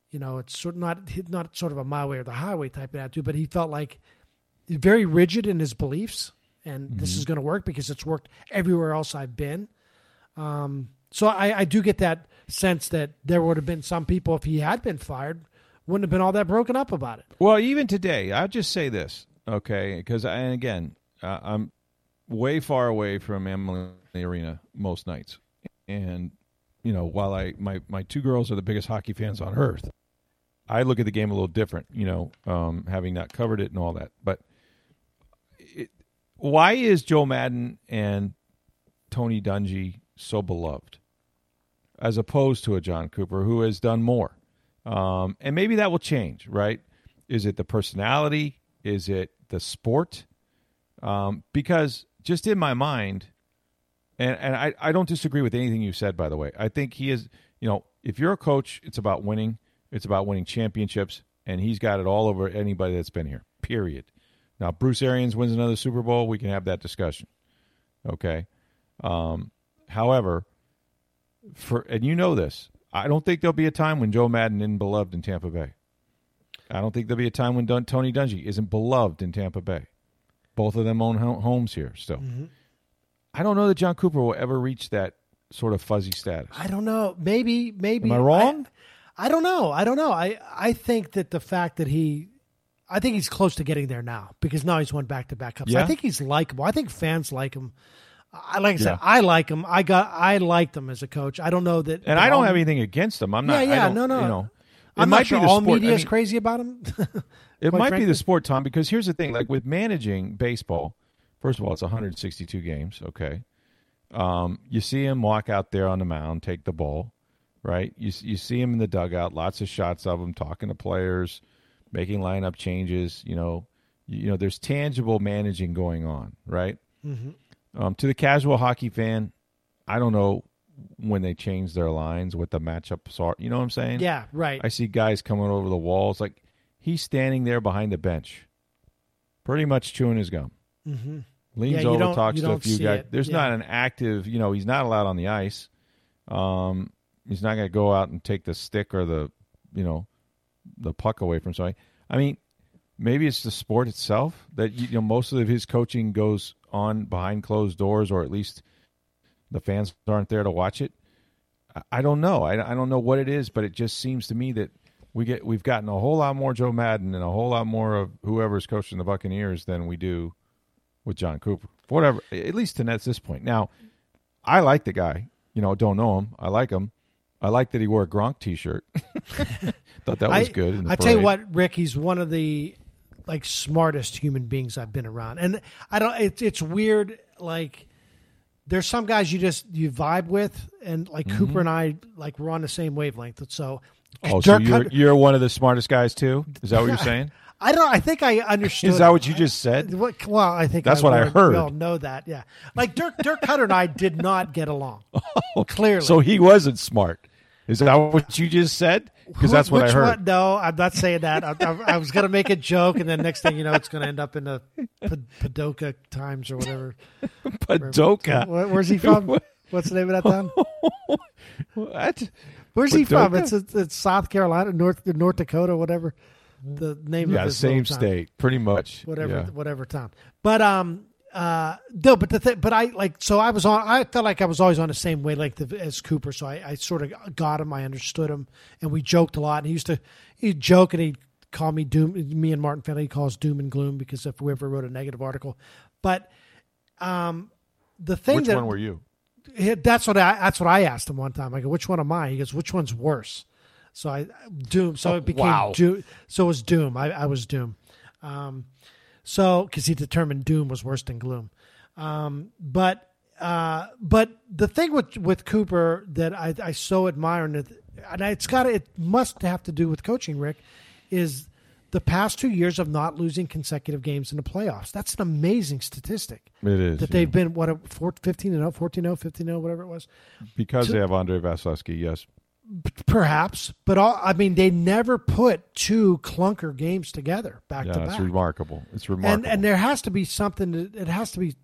you know, it's sort of not not sort of a my way or the highway type of attitude, but he felt like very rigid in his beliefs, and mm-hmm. this is going to work because it's worked everywhere else I've been. Um, so I, I do get that sense that there would have been some people if he had been fired wouldn't have been all that broken up about it. Well, even today, I'll just say this, okay? Because, and again, uh, I'm way far away from Amalie Arena most nights, and you know, while I my my two girls are the biggest hockey fans on earth, I look at the game a little different. You know, um, having not covered it and all that, but. It, why is Joe Maddon and Tony Dungy so beloved, as opposed to a Jon Cooper who has done more? Um, and maybe that will change, right? Is it the personality? Is it the sport? Um, because just in my mind, and, and I, I don't disagree with anything you said, by the way. I think he is, you know, if you're a coach, it's about winning. It's about winning championships. and he's got it all over anybody that's been here. Period. Now, Bruce Arians wins another Super Bowl, we can have that discussion. Okay. Um, however, for and you know this, I don't think there'll be a time when Joe Maddon isn't beloved in Tampa Bay. I don't think there'll be a time when Don, Tony Dungy isn't beloved in Tampa Bay. Both of them own homes here still. Mm-hmm. I don't know that Jon Cooper will ever reach that sort of fuzzy status. I don't know. Maybe, maybe. Am I wrong? I, I don't know. I don't know. I, I think that the fact that he, I think he's close to getting there now because now he's won back to back cups. Yeah? I think he's likable. I think fans like him. I like I said, yeah. I like him. I got, I liked him as a coach. I don't know that, and I don't all, have anything against him. I'm not. Yeah, yeah, no, no. You know, I'm not sure all media is I mean, crazy about him. it might frankly. be the sport, Tom, because here's the thing: like with managing baseball, first of all, it's 162 games. Okay, um, you see him walk out there on the mound, take the ball, right? You you see him in the dugout, lots of shots of him talking to players, making lineup changes. You know, you, you know, there's tangible managing going on, right? Mm-hmm. Um, to the casual hockey fan, I don't know when they change their lines, what the matchups are. You know what I'm saying? Yeah, right. I see guys coming over the walls, like he's standing there behind the bench, pretty much chewing his gum. Mm-hmm leans yeah, over, talks to a few guys. It. There's yeah. not an active, you know, he's not allowed on the ice. Um, he's not going to go out and take the stick or the, you know, the puck away from somebody. I mean, maybe it's the sport itself that you know most of his coaching goes on behind closed doors, or at least the fans aren't there to watch it. I don't know. I, I don't know what it is, but it just seems to me that we get we've gotten a whole lot more Joe Maddon and a whole lot more of whoever's coaching the Buccaneers than we do with Jon Cooper. Whatever, at least to this point. Now, I like the guy. You know, don't know him. I like him. I like that he wore a Gronk T-shirt. Thought that was I, good. I tell you what, Rick, he's one of the like smartest human beings I've been around, and I don't. It's it's weird. Like there's some guys you just you vibe with, and like mm-hmm. Cooper and I, like we're on the same wavelength. So, oh, so you're, you're one of the smartest guys too? Is that what you're saying? I don't. I think I understood. Is that what you just said? Well, I think that's I what I heard. We all know that. Yeah, like Dirk Dirk Koetter and I did not get along. Oh, clearly, so he wasn't smart. Is that what you just said? Because that's what I heard. One? No, I'm not saying that. I, I, I was going to make a joke, and then next thing you know, it's going to end up in the Padoka Times or whatever. Padoka. Where, where's he from? What's the name of that town? what? Where's Padoka? he from? It's, it's South Carolina, North North Dakota, whatever the name yeah, of the same state, pretty much. Whatever, yeah. whatever town. But um, uh, no, but the thing, but I like so I was on. I felt like I was always on the same way like the, as Cooper. So I, I sort of got him. I understood him, and we joked a lot. And he used to he'd joke and he'd call me doom. Me and Martin Fennelly calls doom and gloom because if whoever wrote a negative article, but um, the thing which that one were you? That's what I that's what I asked him one time. I go, which one am I? He goes, which one's worse? So I Doom. So it became wow. Doom. So it was Doom. I, I was Doom. Um, so because he determined Doom was worse than Gloom. Um, but uh, but the thing with with Cooper that I, I so admire and, it, and it's got it must have to do with coaching. Rick is the past two years of not losing consecutive games in the playoffs. That's an amazing statistic. It is. That they've been, what, a 15 and 0, 14 0, 15 0, whatever it was. Because they have Andrei Vasilevskiy, yes. Perhaps, but all, I mean, they never put two clunker games together back yeah, to back. It's remarkable. It's remarkable, and and there has to be something. To, it has to be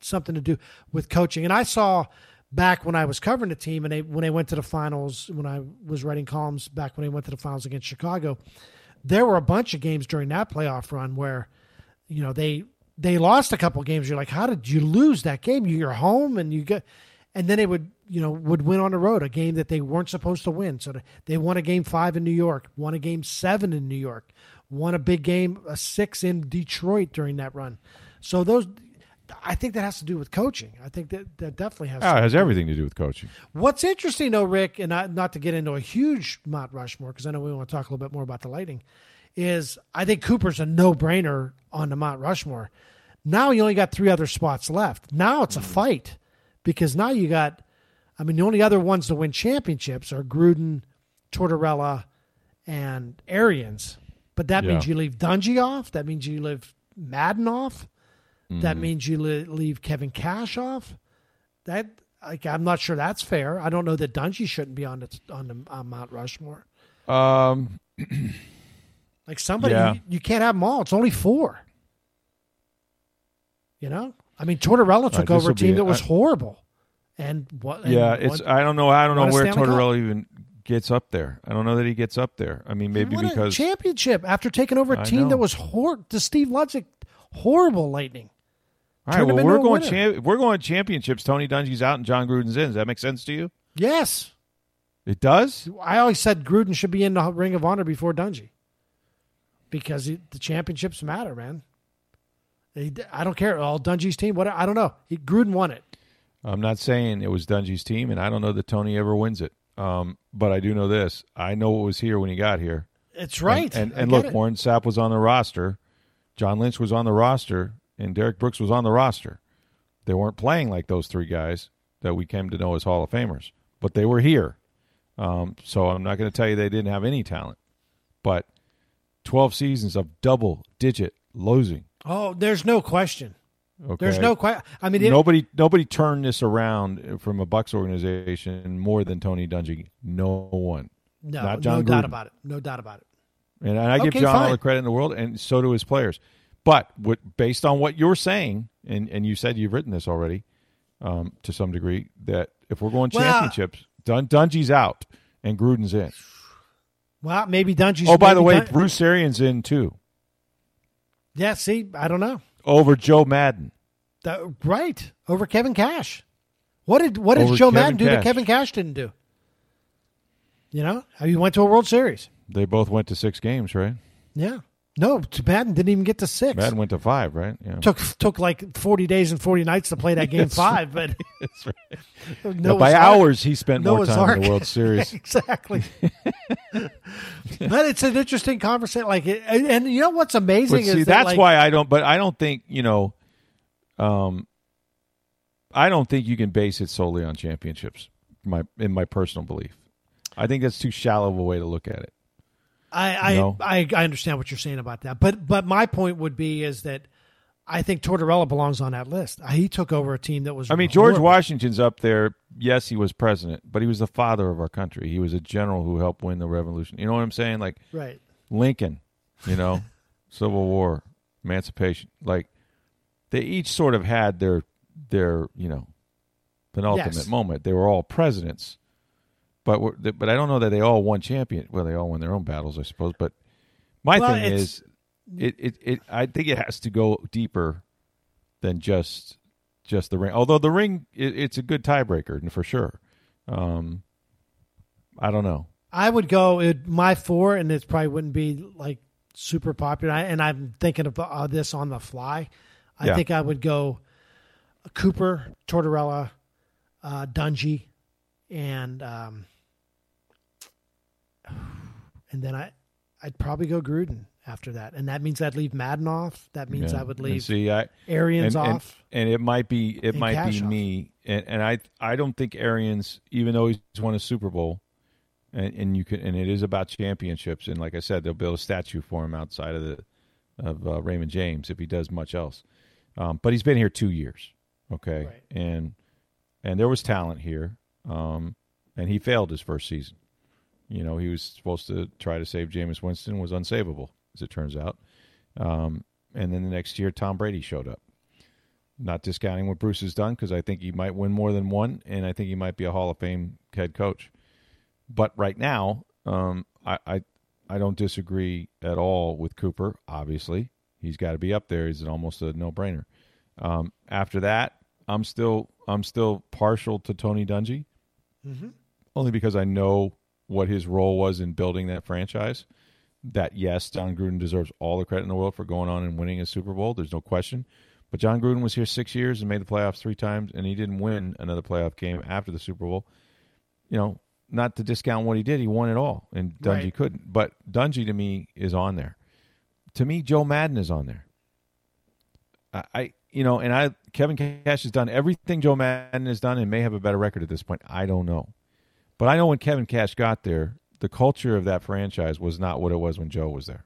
something to do with coaching. And I saw back when I was covering the team, and they when they went to the finals, when I was writing columns back when they went to the finals against Chicago, there were a bunch of games during that playoff run where, you know, they they lost a couple games. You're like, how did you lose that game? You're home and you get, and then they would you know, would win on the road, a game that they weren't supposed to win. So they won a game five in New York, won a game seven in New York, won a big game, a six in Detroit during that run. So those, I think that has to do with coaching. I think that that definitely has. Oh, it has everything to do with coaching. What's interesting, though, Rick, and not, not to get into a huge Mount Rushmore, because I know we want to talk a little bit more about the lighting, is I think Cooper's a no-brainer on the Mount Rushmore. Now you only got three other spots left. Now it's a hmm. fight because now you got I mean, the only other ones to win championships are Gruden, Tortorella, and Arians. But that yeah. means you leave Dungy off. That means you leave Maddon off. Mm-hmm. That means you leave Kevin Cash off. That like I'm not sure that's fair. I don't know that Dungy shouldn't be on the on the on Mount Rushmore. Um, Like somebody, yeah. you, you, can't have them all. It's only four. You know, I mean, Tortorella took right, over a team that was I, horrible, and what? And yeah, it's. I don't know. I don't know where Tortorella even gets up there. I don't know that he gets up there. I mean, maybe because championship after taking over a team that was hor- the Steve Ludzik horrible Lightning. All right, well, we're going champ- we're going championships. Tony Dungy's out and Jon Gruden's in. Does that make sense to you? Yes, it does. I always said Gruden should be in the Ring of Honor before Dungy because he, the championships matter, man. He, I don't care. All Dungy's team. What I don't know. He, Gruden won it. I'm not saying it was Dungy's team, and I don't know that Tony ever wins it. Um, but I do know this: I know what was here when he got here. It's right. And, and, and look, it. Warren Sapp was on the roster, John Lynch was on the roster, and Derrick Brooks was on the roster. They weren't playing like those three guys that we came to know as Hall of Famers, but they were here. Um, so I'm not going to tell you they didn't have any talent, but 12 seasons of double digit losing. Oh, there's no question. Okay. There's no question. I mean, it, nobody nobody turned this around from a Bucks organization more than Tony Dungy. No one. No, Not Jon no Gruden. doubt about it. No doubt about it. And I give okay, Jon fine. all the credit in the world, and so do his players. But what, based on what you're saying, and, and you said you've written this already um, to some degree, that if we're going championships, well, Dun- Dungy's out and Gruden's in. Well, maybe Dungy's. Oh, by the way, Dun- Bruce Arians in too. Yeah, see, I don't know. Over Joe Maddon. The, right over Kevin Cash. What did what did over Joe Kevin Maddon do Cash. that Kevin Cash didn't do? You know, he went to a World Series. They both went to six games, right? Yeah. No, Maddon didn't even get to six. Maddon went to five, right? Yeah. Took took like forty days and forty nights to play that game five, but right. no, by hours he spent Noah's more time Ark. in the World Series. exactly. but it's an interesting conversation. Like, and, and you know what's amazing see, is that, that's like, why I don't. But I don't think you know. Um, I don't think you can base it solely on championships. My in my personal belief, I think that's too shallow of a way to look at it. I, I, I, I understand what you're saying about that, but but my point would be is that I think Tortorella belongs on that list. Uh, he took over a team that was. I mean, George Washington's up there. Yes, he was president, but he was the father of our country. He was a general who helped win the revolution. You know what I'm saying? Like right. Lincoln, you know, Civil War, Emancipation. Like they each sort of had their their you know penultimate yes. moment. They were all presidents, but but I don't know that they all won champion. Well, they all won their own battles, I suppose. But my well, thing is, it, it it I think it has to go deeper than just just the ring. Although the ring, it, it's a good tiebreaker for sure. Um, I don't know. I would go it, my four, and it probably wouldn't be like super popular. I, and I'm thinking of uh, this on the fly. I yeah. think I would go Cooper, Tortorella, uh, Dungy, and um, and then I, I'd probably go Gruden after that, and that means I'd leave Maddon off. That means yeah. I would leave and see I, Arians and, off, and, and, it might be it might be off. me, and, and I I don't think Arians, even though he's won a Super Bowl, and, and you can and it is about championships, and like I said, they'll build a statue for him outside of the of uh, Raymond James if he does much else. Um, but he's been here two years, okay, right. and and there was talent here, um, and he failed his first season. You know, he was supposed to try to save Jameis Winston, was unsavable, as it turns out. Um, and then the next year, Tom Brady showed up. Not discounting what Bruce has done because I think he might win more than one, and I think he might be a Hall of Fame head coach. But right now, um, I, I I don't disagree at all with Cooper. Obviously, he's got to be up there. He's almost a no brainer. Um, after that, I'm still I'm still partial to Tony Dungy, mm-hmm. only because I know what his role was in building that franchise. That yes, Jon Gruden deserves all the credit in the world for going on and winning a Super Bowl. There's no question. But Jon Gruden was here six years and made the playoffs three times, and he didn't win another playoff game after the Super Bowl. You know, not to discount what he did, he won it all, and Dungy right. couldn't. But Dungy to me is on there. To me, Joe Maddon is on there. I, I you know, and I Kevin Cash has done everything Joe Maddon has done and may have a better record at this point. I don't know. But I know when Kevin Cash got there, the culture of that franchise was not what it was when Joe was there.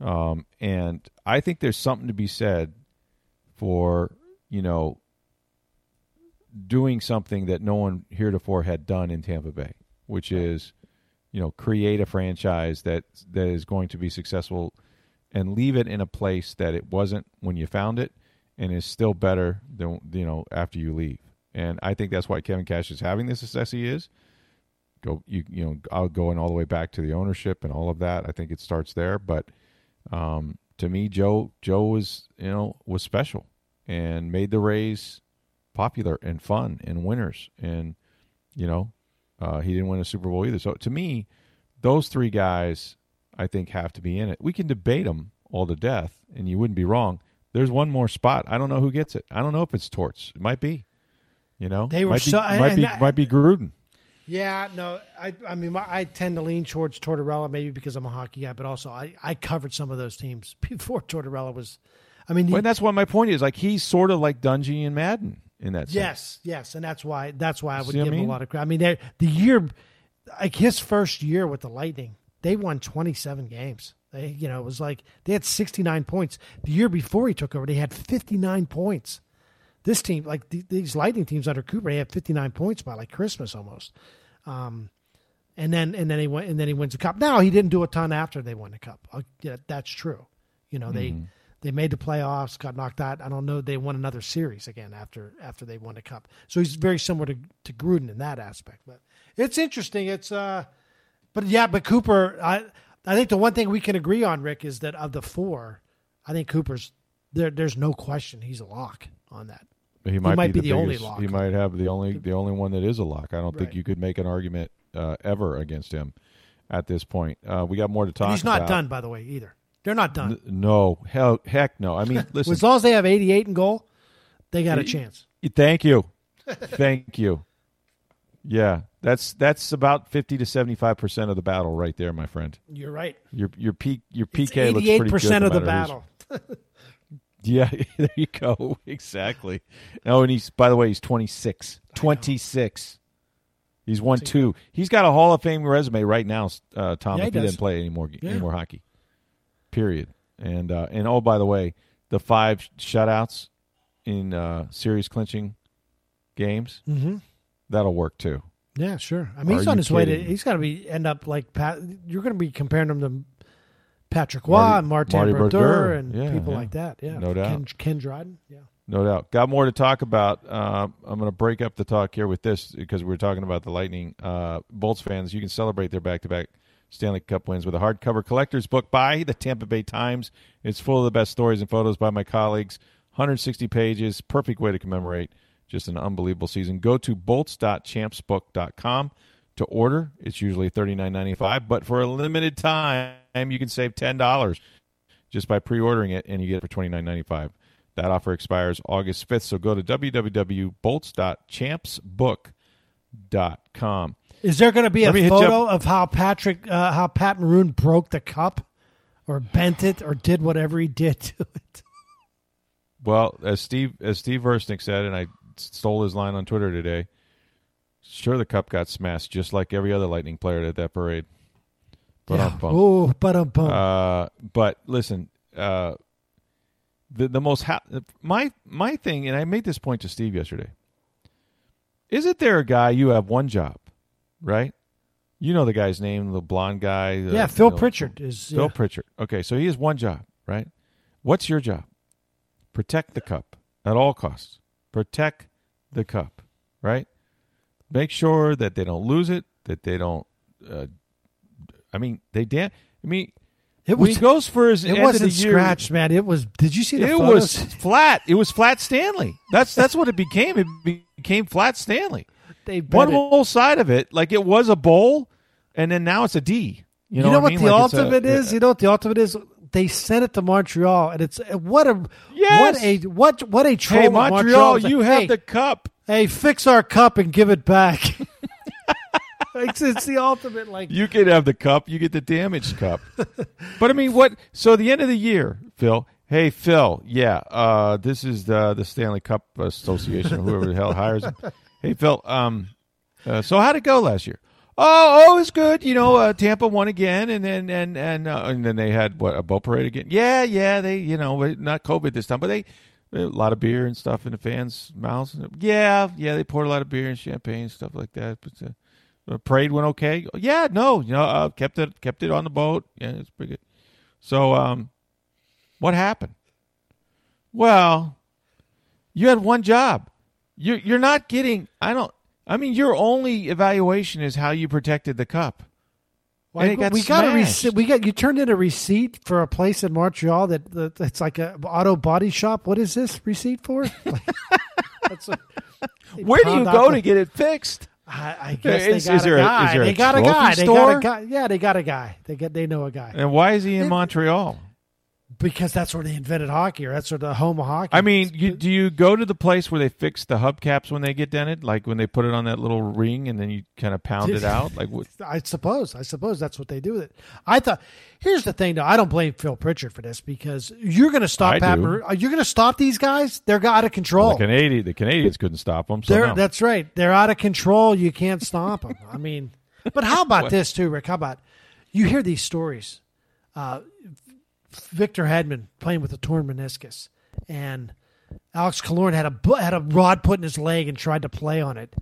Um, and I think there's something to be said for, you know, doing something that no one heretofore had done in Tampa Bay, which is you know, create a franchise that that is going to be successful and leave it in a place that it wasn't when you found it and is still better than you know after you leave. And I think that's why Kevin Cash is having the success he is. Go you you know I'll going all the way back to the ownership and all of that. I think it starts there, but um, to me, Joe Joe was you know was special and made the Rays popular and fun and winners. And you know uh, he didn't win a Super Bowl either. So to me, those three guys I think have to be in it. We can debate them all to death, and you wouldn't be wrong. There's one more spot. I don't know who gets it. I don't know if it's Torts. It might be. You know, they were might so be, might be I, might be Gruden. Yeah, no, I I mean I tend to lean towards Tortorella maybe because I'm a hockey guy, but also I, I covered some of those teams before Tortorella was. I mean, well, that's why my point is. Like he's sort of like Dungy and Maddon in that. Sense. Yes, yes, and that's why that's why I would See give I mean? him a lot of credit. I mean, the year, like his first year with the Lightning, they won 27 games. They, you know, it was like they had 69 points. The year before he took over, they had 59 points. This team, like the, these Lightning teams under Cooper, they had 59 points by like Christmas almost. Um, and then and then he went and then he wins the cup. Now he didn't do a ton after they won the cup. Uh, yeah, that's true. You know, they Mm-hmm. they made the playoffs, got knocked out. I don't know. They won another series again after after they won the cup. So he's very similar to, to Gruden in that aspect. But it's interesting. It's uh, but yeah, but Cooper. I I think the one thing we can agree on, Rick, is that of the four, I think Cooper's there. There's no question he's a lock on that. He might, might be, be the, the only lock. He might have the only the only one that is a lock. I don't think you could make an argument uh, ever against him at this point. Uh, we got more to talk. And he's not about. done, by the way, either. They're not done. N- no, hell, heck no. I mean, listen. as long as they have 88 in goal, they got a chance. Thank you, thank you. Yeah, that's that's about fifty to seventy five percent of the battle right there, my friend. You're right. Your your peak your PK looks pretty good. 88% of the battle. Yeah, there you go. Exactly. Oh, and he's by the way, he's 26. 26. He's won two. He's got a Hall of Fame resume right now, uh, Tom. Yeah, if he does. didn't play any more Yeah. any more hockey, period. And uh, and oh, by the way, the five shutouts in uh, series clinching games Mhm. that'll work too. Yeah, sure. I mean, Are he's on his way to. He's got to be end up like Pat. You're going to be comparing him to Patrick Roy and Martin Marty Brodeur Brodeur. and Yeah, people yeah. like that. Yeah, No doubt. Ken, Ken Dryden. Yeah. No doubt. Got more to talk about. Uh, I'm going to break up the talk here with this because we are talking about the Lightning. Uh, Bolts fans, you can celebrate their back to back Stanley Cup wins with a hardcover collector's book by the Tampa Bay Times. It's full of the best stories and photos by my colleagues. 160 pages. Perfect way to commemorate just an unbelievable season. Go to bolts.champsbook.com to order. It's usually $39.95, but for a limited time, you can save $10 just by pre-ordering it, and you get it for twenty nine ninety five. That offer expires August fifth. So go to www.bolts.champsbook.com. Is there going to be Let a me hit you photo of how Patrick, uh, how Pat Maroon broke the cup, or bent it, or did whatever he did to it? Well, as Steve as Steve Versnick said, and I stole his line on Twitter today. Sure, the cup got smashed just like every other Lightning player at that parade. But yeah. Oh, but um, bum. Uh, but listen, uh, the the most ha- my my thing, and I made this point to Steve yesterday. Isn't there a guy you have one job, right? You know the guy's name, the blonde guy. the- yeah, Phil you know, Pritchard is. Phil yeah. Pritchard. Okay, so he has one job, right? What's your job? Protect the cup at all costs. Protect the cup, right? Make sure that they don't lose it, that they don't. Uh, I mean, they damn. I mean, It was. he goes for his It wasn't of the year, scratched, man. It was. Did you see the it photos? was flat. It was flat Stanley. That's that's what it became. It became flat Stanley. They One it. whole side of it, like it was a bowl, and then now it's a D. You know, You know, what, what I mean? the Like it's a- ultimate is? You know what the ultimate is? They sent it to Montreal, and it's what a Yes. what a what what a troll. Hey, of Montreal, It's like, you have hey, the cup. hey, fix our cup and give it back. it's, it's the ultimate. Like You can have the cup. You get the damaged cup. but I mean, what? So the end of the year, Phil. Hey, Phil. Yeah, uh, this is the the Stanley Cup Association, whoever the hell hires him. Hey, Phil. Um, uh, so how'd it go last year? Oh, oh, it's good. You know, uh, Tampa won again, and then and and uh, and then they had what a boat parade again. Yeah, yeah. They, you know, not COVID this time, but they a lot of beer and stuff in the fans' mouths. Yeah, yeah. They poured a lot of beer and champagne and stuff like that. But uh, Uh, parade went okay. Yeah, no, you know, uh, kept it kept it on the boat. Yeah, it's pretty good. So, um, what happened? Well, you had one job. You're you're not getting. I don't. I mean, your only evaluation is how you protected the cup. Well, got we got a receipt. We got you turned in a receipt for a place in Montreal that, that it's like a auto body shop. What is this receipt for? a, Where do you go to get it fixed? I, I guess is, they got a guy. A, they got a guy. Store? They got a guy. Yeah, they got a guy. They get. They know a guy. And why is he in Montreal? Because that's where they invented hockey, or that's where the home of hockey. I mean, you, do you go to the place where they fix the hubcaps when they get dented, like when they put it on that little ring and then you kind of pound it out? Like, what? I suppose, I suppose that's what they do with it. I thought. Here's the thing, though. I don't blame Phil Pritchard for this because you're going to stop Pat. You're going to stop these guys. They're out of control. Well, the Canadian, the Canadians couldn't stop them. So no. That's right. They're out of control. You can't stop them. I mean, but how about this too, Rick? How about you hear these stories? Uh, Victor Hedman playing with a torn meniscus, and Alex Killorn had a had a rod put in his leg and tried to play on it,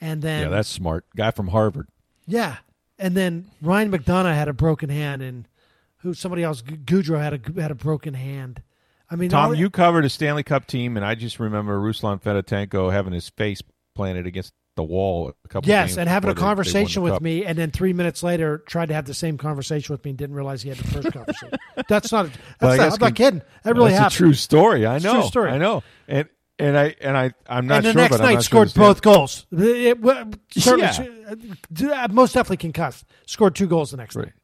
and then yeah, that's smart guy from Harvard. Yeah, and then Ryan McDonagh had a broken hand, and who somebody else Goodrow had a had a broken hand. I mean, Tom, you covered a Stanley Cup team, and I just remember Ruslan Fedotenko having his face planted against the wall a couple. Yes, and having a conversation with me, and then three minutes later tried to have the same conversation with me and didn't realize he had the first conversation. That's not. That's not I'm not kidding. That really that's happened. a true story. I know. True story. I know. And and I and I I'm not and the sure, next night scored sure both goals. It, it, certainly, yeah. Uh, most definitely concussed. Scored two goals the next right. night.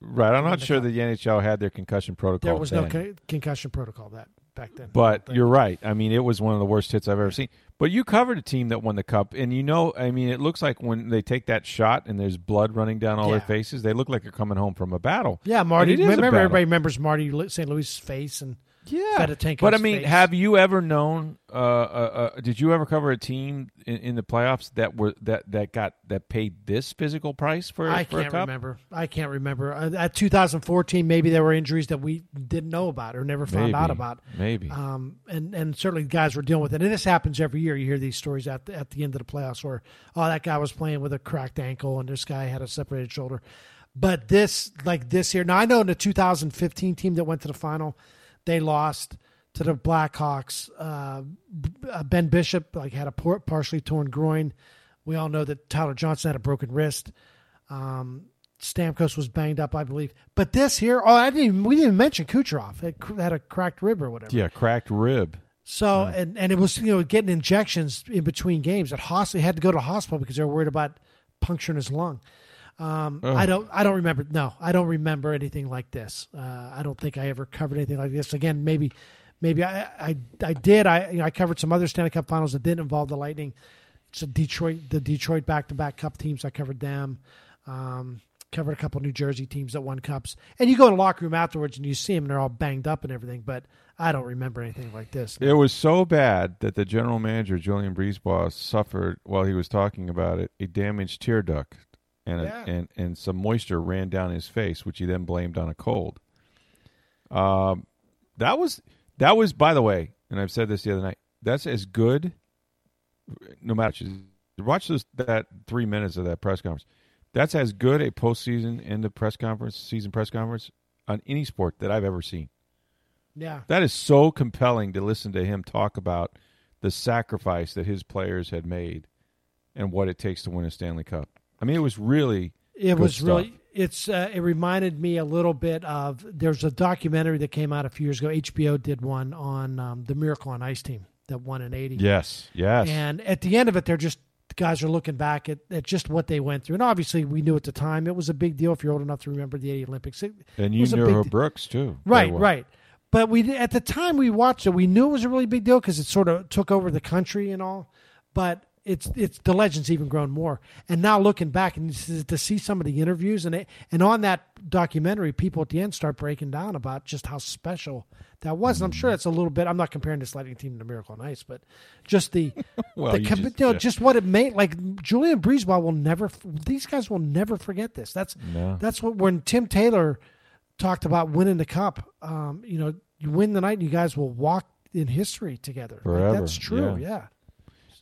Right. I'm not sure that the NHL had their concussion protocol. There was then. no con- concussion protocol that back then. But you're right. I mean, it was one of the worst hits I've ever seen. But you covered a team that won the cup, and you know, I mean, it looks like when they take that shot and there's blood running down all yeah. their faces, they look like they're coming home from a battle. Yeah, Marty. Remember, everybody remembers Marty St. Louis' face and yeah. got a tank. But I mean, face. have you ever known? Uh, uh, uh, did you ever cover a team in, in, the playoffs that were that that got that paid this physical price for? I for can't remember. I can't remember. Uh, at 2014, maybe there were injuries that we didn't know about or never found maybe, out about. Maybe. Um, and and certainly guys were dealing with it. And this happens every year. You hear these stories at the, at the end of the playoffs where oh that guy was playing with a cracked ankle and this guy had a separated shoulder. But this like this year. Now I know in the 2015 team that went to the final, they lost to the Blackhawks. Uh, ben Bishop like had a partially torn groin. We all know that Tyler Johnson had a broken wrist. Um, Stamkos was banged up, I believe. But this here, oh, I didn't. Even, we didn't even mention Kucherov had, had a cracked rib or whatever. Yeah, cracked rib. So yeah. and and it was you know getting injections in between games at hospital. Had to go to hospital because they were worried about puncturing his lung. Um, oh. I don't. I don't remember. No, I don't remember anything like this. Uh, I don't think I ever covered anything like this. Again, maybe maybe I I, I did. I you know, I covered some other Stanley Cup Finals that didn't involve the Lightning. A Detroit, the Detroit back-to-back Cup teams. I covered them. Um, covered a couple New Jersey teams that won cups. And you go to the locker room afterwards and you see them and they're all banged up and everything. But I don't remember anything like this. It was so bad that the general manager Julien BriseBois suffered while he was talking about it a damaged tear duct. And, yeah. a, and and some moisture ran down his face, which he then blamed on a cold. Um, that was that was, by the way, and I've said this the other night. That's as good. No matter watch those that three minutes of that press conference. That's as good a postseason end of press conference, season press conference on any sport that I've ever seen. Yeah, that is so compelling to listen to him talk about the sacrifice that his players had made and what it takes to win a Stanley Cup. I mean, it was really it was stuff. really it's uh, it reminded me a little bit of there's a documentary that came out a few years ago. HBO did one on um, the Miracle on Ice team that won in '80. Yes, yes. And at the end of it, they're just the guys are looking back at, at just what they went through, and obviously we knew at the time it was a big deal if you're old enough to remember the '80 Olympics. It, and you knew Herb Brooks too, right? Well. Right. But we at the time we watched it, we knew it was a really big deal because it sort of took over the country and all. But it's it's the legend's even grown more. And now looking back and to see some of the interviews and it, and on that documentary, people at the end start breaking down about just how special that was. And I'm sure that's a little bit. I'm not comparing this Lightning team to Miracle on Ice, but just the, well, the just, you know, yeah. just what it made. Like Julien BriseBois will never. These guys will never forget this. That's no. that's what when Tim Taylor talked about winning the cup. Um, you know, you win the night, and you guys will walk in history together. Like, that's true. yeah. yeah.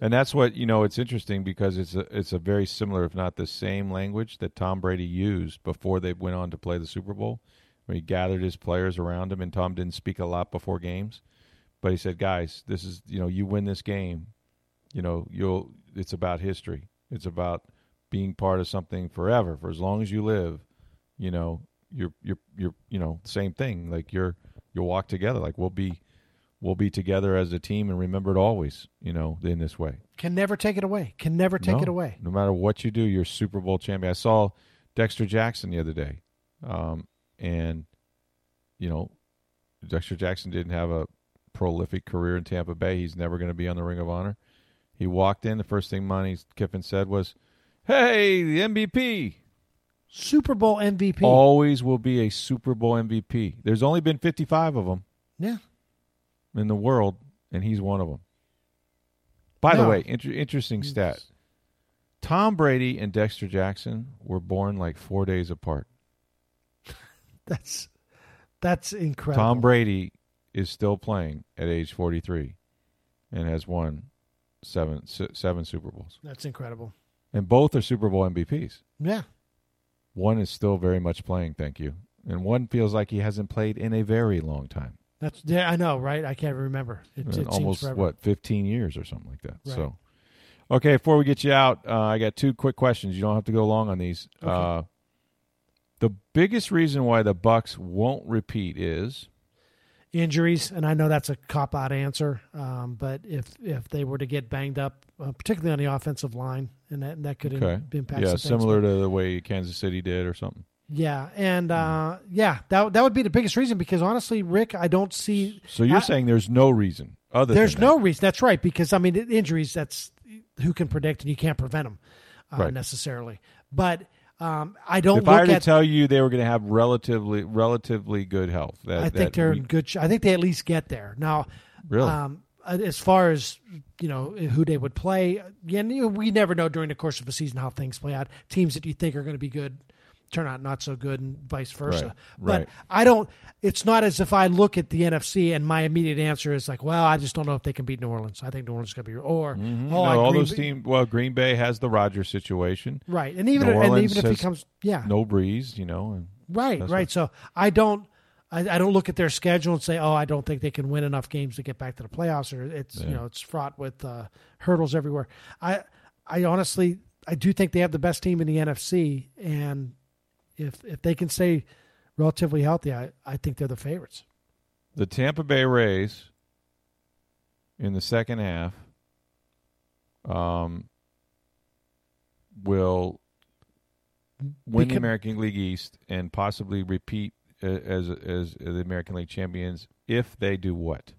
And that's what you know. It's interesting because it's a it's a very similar, if not the same, language that Tom Brady used before they went on to play the Super Bowl, where he gathered his players around him. And Tom didn't speak a lot before games, but he said, "Guys, this is you know, you win this game, you know, you'll. It's about history. It's about being part of something forever for as long as you live. You know, you're you're you're you know, same thing. Like you're you'll walk together. Like we'll be." We'll be together as a team and remember it always, you know, in this way. Can never take it away. Can never take no, it away. No matter what you do, you're Super Bowl champion. I saw Dexter Jackson the other day. Um, and, you know, Dexter Jackson didn't have a prolific career in Tampa Bay. He's never going to be on the Ring of Honor. He walked in. The first thing Monte Kiffin said was, Hey, the MVP. Super Bowl MVP. Always will be a Super Bowl MVP. There's only been 55 of them. Yeah in the world, and he's one of them. By no. the way, inter- interesting stat: Tom Brady and Dexter Jackson were born like four days apart. that's that's incredible. Tom Brady is still playing at age forty three, and has won seven seven Super Bowls. That's incredible. And both are Super Bowl MVPs. Yeah. One is still very much playing, thank you. And one feels like he hasn't played in a very long time. That's yeah, I know, right? I can't remember. It, it almost what fifteen years or something like that. Right. So, okay, before we get you out, uh, I got two quick questions. You don't have to go long on these. Okay. Uh, the biggest reason why the Bucks won't repeat is injuries, and I know that's a cop out answer. Um, but if if they were to get banged up, uh, particularly on the offensive line, and that and that could okay. impact. Yeah, similar to the way Kansas City did or something. Yeah, and uh, yeah, that that would be the biggest reason because honestly, Rick, I don't see. So you're I, saying there's no reason other. There's no reason. That's right because I mean injuries. That's who can predict and you can't prevent them uh, right. necessarily. But um, I don't. If I were to tell you they were going to have relatively relatively good health, that, I think they're we, in good. I think they at least get there now. Really. Um, as far as you know who they would play, yeah, we never know during the course of a season how things play out. Teams that you think are going to be good turn out not so good and vice versa. Right, but right. I don't it's not as if I look at the NFC and my immediate answer is like, well, I just don't know if they can beat New Orleans. I think New Orleans is going to be or mm-hmm. oh, no, all those teams well, Green Bay has the Rodgers situation. Right. And even and even if he comes yeah. No breeze, you know. right, right. What, so I don't I, I, don't look at their schedule and say, "Oh, I don't think they can win enough games to get back to the playoffs." Or it's yeah. you know it's fraught with uh, hurdles everywhere. I I honestly I do think they have the best team in the NFC, and if if they can stay relatively healthy, I, I think they're the favorites. The Tampa Bay Rays in the second half um, will win the American League East and possibly repeat as as the American League champions if they do what?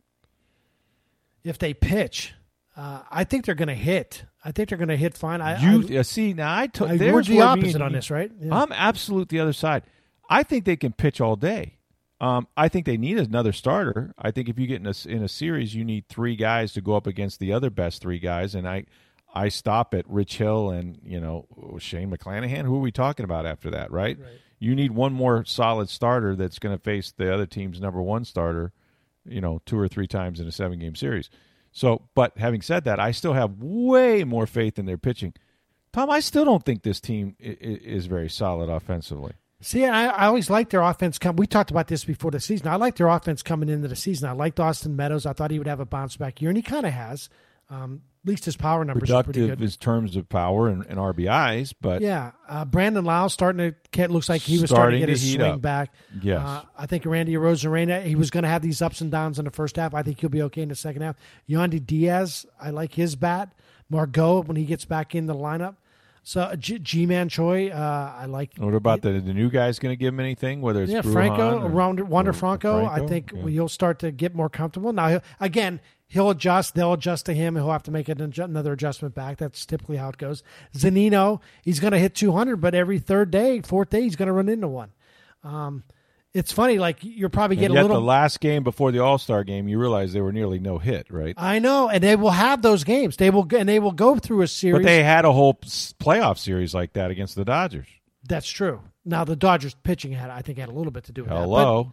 If they pitch. Uh, I think they're going to hit. I think they're going to hit fine. I, you I, see now. I took. We're the opposite on this, right? Yeah. I'm absolute the other side. I think they can pitch all day. Um, I think they need another starter. I think if you get in a in a series, you need three guys to go up against the other best three guys, and I I stop at Rich Hill and you know Shane McClanahan. Who are we talking about after that, right? right. You need one more solid starter that's going to face the other team's number one starter, you know, two or three times in a seven game series. So, but having said that, I still have way more faith in their pitching. Tom, I still don't think this team is very solid offensively. See, I, I always liked their offense. Come, we talked about this before the season. I liked their offense coming into the season. I liked Austin Meadows. I thought he would have a bounce back year, and he kind of has. Um, least his power numbers Productive are in terms of power and, and RBIs, but yeah, uh, Brandon Lowe starting to get looks like he was starting, starting to get his swing up. back. Yes, uh, I think Randy Arozarena he was going to have these ups and downs in the first half. I think he'll be okay in the second half. Yandy Diaz, I like his bat. Margot when he gets back in the lineup. So Ji-Man Choi, uh, I like. What about the the new guy's going to give him anything? Whether it's yeah, Brujan Franco, or, Wander, Franco, Franco, I think yeah. you'll start to get more comfortable. Now, again, he'll adjust. They'll adjust to him. He'll have to make another adjustment back. That's typically how it goes. Zunino, he's going to hit 200, but every third day, fourth day, he's going to run into one. Um, it's funny, like you're probably getting a little. The last game before the All Star game, you realize they were nearly no hit, right? I know, and they will have those games. They will, and they will go through a series. But they had a whole playoff series like that against the Dodgers. That's true. Now the Dodgers pitching had, I think, had a little bit to do with Hello. that.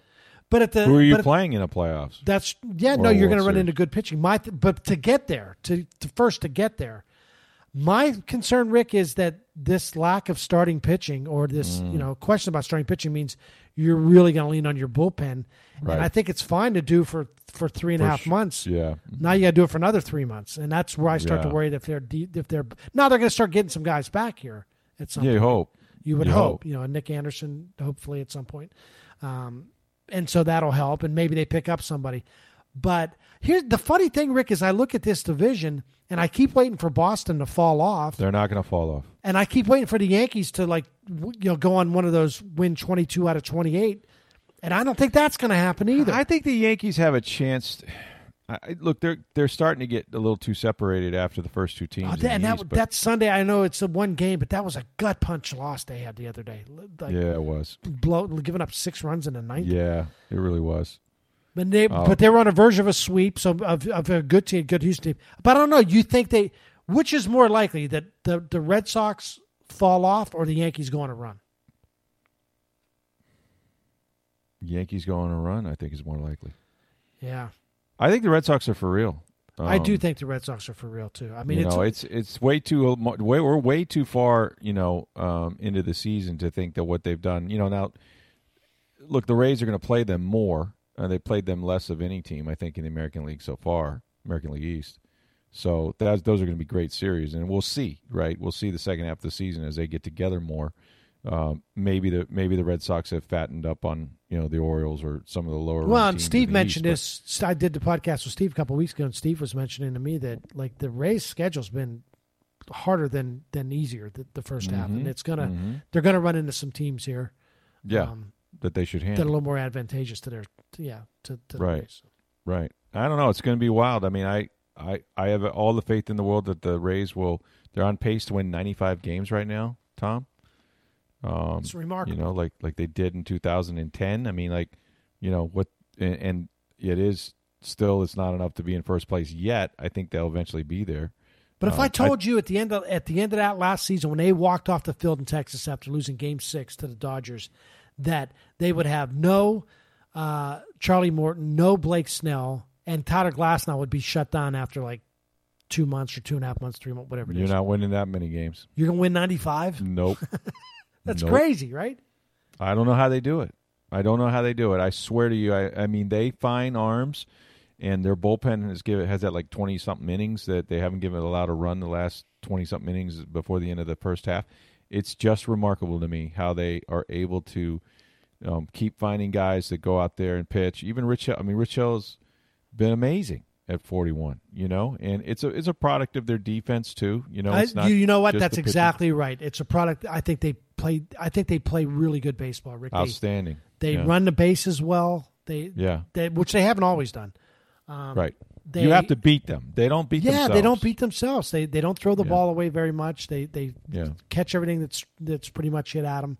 But at the who are you playing in the playoffs? That's yeah. No, you're going to run into good pitching. My but to get there, to, to first to get there, my concern, Rick, is that this lack of starting pitching or this Mm. you know question about starting pitching means you're really going to lean on your bullpen. Right. And I think it's fine to do for for three and a half sh- months. Yeah, Now you got to do it for another three months, and that's where I start to worry that if they're de- if they're now they're going to start getting some guys back here at some yeah. You hope. You would You hope, hope. you know, Nick Anderson, hopefully at some point. Um, and so that'll help, and maybe they pick up somebody. But here's the funny thing, Rick, is I look at this division and I keep waiting for Boston to fall off, They're not going to fall off. and I keep waiting for the Yankees to like, you know, go on one of those win twenty two out of twenty eight, and I don't think that's going to happen either. I think the Yankees have a chance. I, I- look, they're they're starting to get a little too separated after the first two teams. Oh, that, and that East, that Sunday, I know it's a one game, but that was a gut punch loss they had the other day. Like, yeah, it was. blow, giving up six runs in the ninth. Yeah, it really was. But they, Oh. but they were on a verge of a sweep, so of, of a good team, good Houston team. But I don't know. You think they, which is more likely that the the Red Sox fall off or the Yankees go on a run? Yankees going on a run, I think, is more likely. Yeah, I think the Red Sox are for real. I do Um, think the Red Sox are for real too. I mean, you it's, know, it's it's way too way we're way too far, you know, um, into the season to think that what they've done. You know, now look, the Rays are going to play them more. Uh, they played them less of any team, I think, in the American League so far, American League East. So those are going to be great series, and we'll see. Right, we'll see the second half of the season as they get together more. Um, maybe the maybe the Red Sox have fattened up on you know the Orioles or some of the lower. well, and Steve mentioned East, this. I did the podcast with Steve a couple weeks ago, and Steve was mentioning to me that like the Rays' schedule's been harder than than easier the, the 1st half, and Mhm. it's gonna Mhm. they're gonna run into some teams here. yeah, um, that they should handle that are a little more advantageous to their to, yeah to, to the Right. Rays. Right. I don't know. It's going to be wild. I mean, I, I, I have all the faith in the world that the Rays will. They're on pace to win 95 games right now, Tom. Um, It's remarkable. You know, like like they did in 2010. I mean, like, you know what? And, and it is still. It's not enough to be in first place yet. I think they'll eventually be there. But if Uh, I told you at the end of at the end of that last season when they walked off the field in Texas after losing Game Six to the Dodgers, that they would have no uh, Charlie Morton, no Blake Snell, and Tyler Glasnow would be shut down after like two months or two and a half months, three months, whatever it You're is. not winning that many games. You're gonna win ninety five. Nope. That's Nope. crazy, right? I don't know how they do it. I don't know how they do it. I swear to you. I, I mean, they find arms, and their bullpen has given has that like twenty something innings that they haven't given allowed a run the last twenty something innings before the end of the first half. It's just remarkable to me how they are able to um, keep finding guys that go out there and pitch. Even Rich, I mean, Rich Hill's been amazing at forty one. You know, and it's a it's a product of their defense too. You know, I- it's not you, you know what? That's exactly right. It's a product. I think they play. I think they play really good baseball. Rick, outstanding. they Yeah. run the bases well. They Yeah. they, which they haven't always done. Um, right. they- you have to beat them. They don't beat yeah, themselves. they don't beat themselves. They they don't throw the Yeah. ball away very much. They they Yeah. catch everything that's that's pretty much hit at them.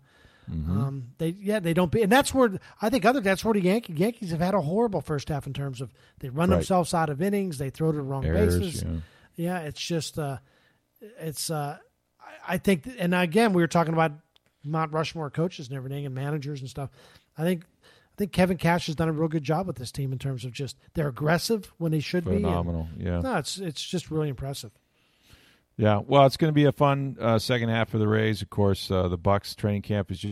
Mm-hmm. Um, they yeah they don't beat, and that's where I think other that's where the Yankees Yankees have had a horrible first half in terms of they run Right. themselves out of innings. They throw to the wrong Errors, bases. yeah. Yeah, it's just uh, it's uh, I- I think, and again, we were talking about Mount Rushmore coaches and everything, and managers and stuff. I think I think Kevin Cash has done a real good job with this team in terms of just they're aggressive when they should be. Phenomenal. Yeah. no, it's it's just really impressive. Yeah. Well, it's going to be a fun uh, second half for the Rays. Of course, uh, the Bucks training camp is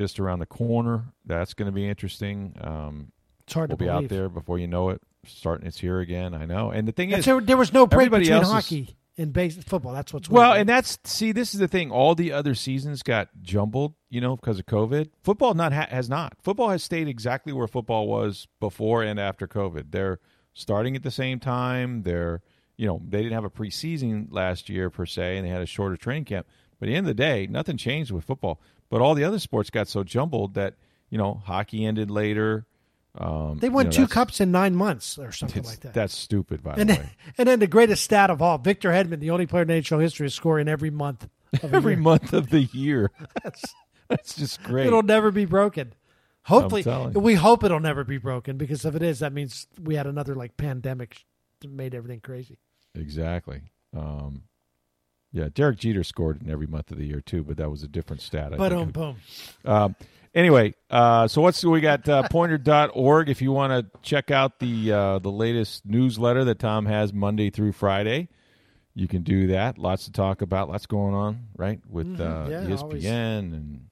just around the corner. That's going to be interesting. Um, It's hard we'll to be believe. out there before you know it. Starting, it's here again. I know. And the thing That's- is, there, there was no break between else is- and base football. That's what's well, weird. and that's see, this is the thing. All the other seasons got jumbled, you know, because of COVID. Football not ha- has not. Football has stayed exactly where football was before and after COVID. They're starting at the same time. They're, you know, they didn't have a preseason last year per se, and they had a shorter training camp. But at the end of the day, nothing changed with football. But all the other sports got so jumbled that you know, hockey ended later. Um, they won you know, two cups in nine months or something like that. That's stupid, by and the then, way. and then the greatest stat of all, Victor Hedman, the only player in NHL history to score in every month. Of Every year. month of the year. that's just great. It'll never be broken. Hopefully, we hope it'll never be broken because if it is, that means we had another like pandemic that made everything crazy. Exactly. Um, yeah, Derek Jeter scored in every month of the year too, but that was a different stat. But um, boom. Um, Anyway, uh, so what's we got uh, poynter.org if you want to check out the uh, the latest newsletter that Tom has Monday through Friday. You can do that. Lots to talk about. Lots going on, right? With mm-hmm. uh, yeah, ESPN always. and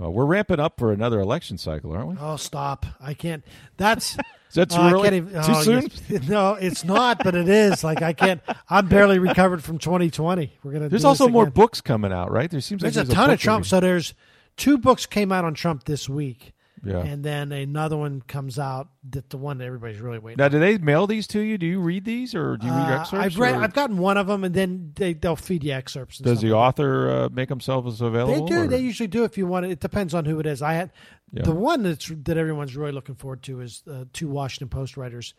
uh, we're ramping up for another election cycle, aren't we? Oh, stop! I can't. That's is that too uh, early? Even, too oh, soon? Yes. No, it's not, but it is. Like I can't. I'm barely recovered from 2020. We're gonna. There's also more books coming out, right? There seems there's like there's a ton of Trump. So there's two books came out on Trump this week. Yeah. And then another one comes out that the one that everybody's really waiting. Now, do they mail these to you? Do you read these, or do you read uh, excerpts? I've read. Or? I've gotten one of them, and then they they'll feed you excerpts. Does the author uh, make themselves available? They do. Or? They usually do. If you want it, it depends on who it is. I had yeah. the one that's that everyone's really looking forward to is uh, two Washington Post writers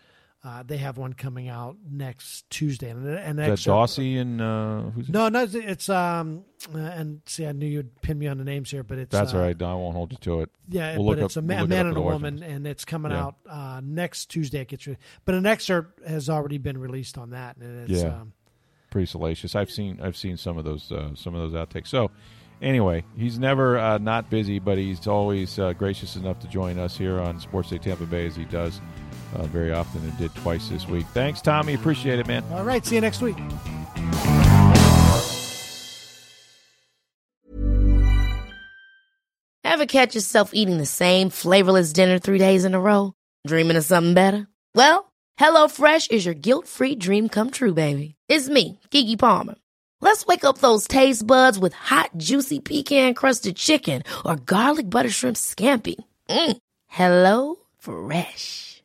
uh, they have one coming out next Tuesday, and an Is that Dawsey and uh, who's no, no, it's um, uh, and see, I knew you'd pin me on the names here, but it's that's uh, all right. I won't hold you to it. Yeah, we'll but it's up, a, we'll a man and a woman, and it's coming yeah. out uh, next Tuesday. It gets, re- but an excerpt has already been released on that, and it's yeah. Um, pretty salacious. I've seen I've seen some of those uh, some of those outtakes. So anyway, he's never uh, not busy, but he's always uh, gracious enough to join us here on Sports Day Tampa Bay as he does uh, very often and did twice this week. Thanks, Tommy. Appreciate it, man. All right. See you next week. Ever catch yourself eating the same flavorless dinner three days in a row? Dreaming of something better? Well, HelloFresh is your guilt free dream come true, baby. It's me, Keke Palmer. Let's wake up those taste buds with hot, juicy pecan crusted chicken or garlic butter shrimp scampi. Mm. Hello Fresh.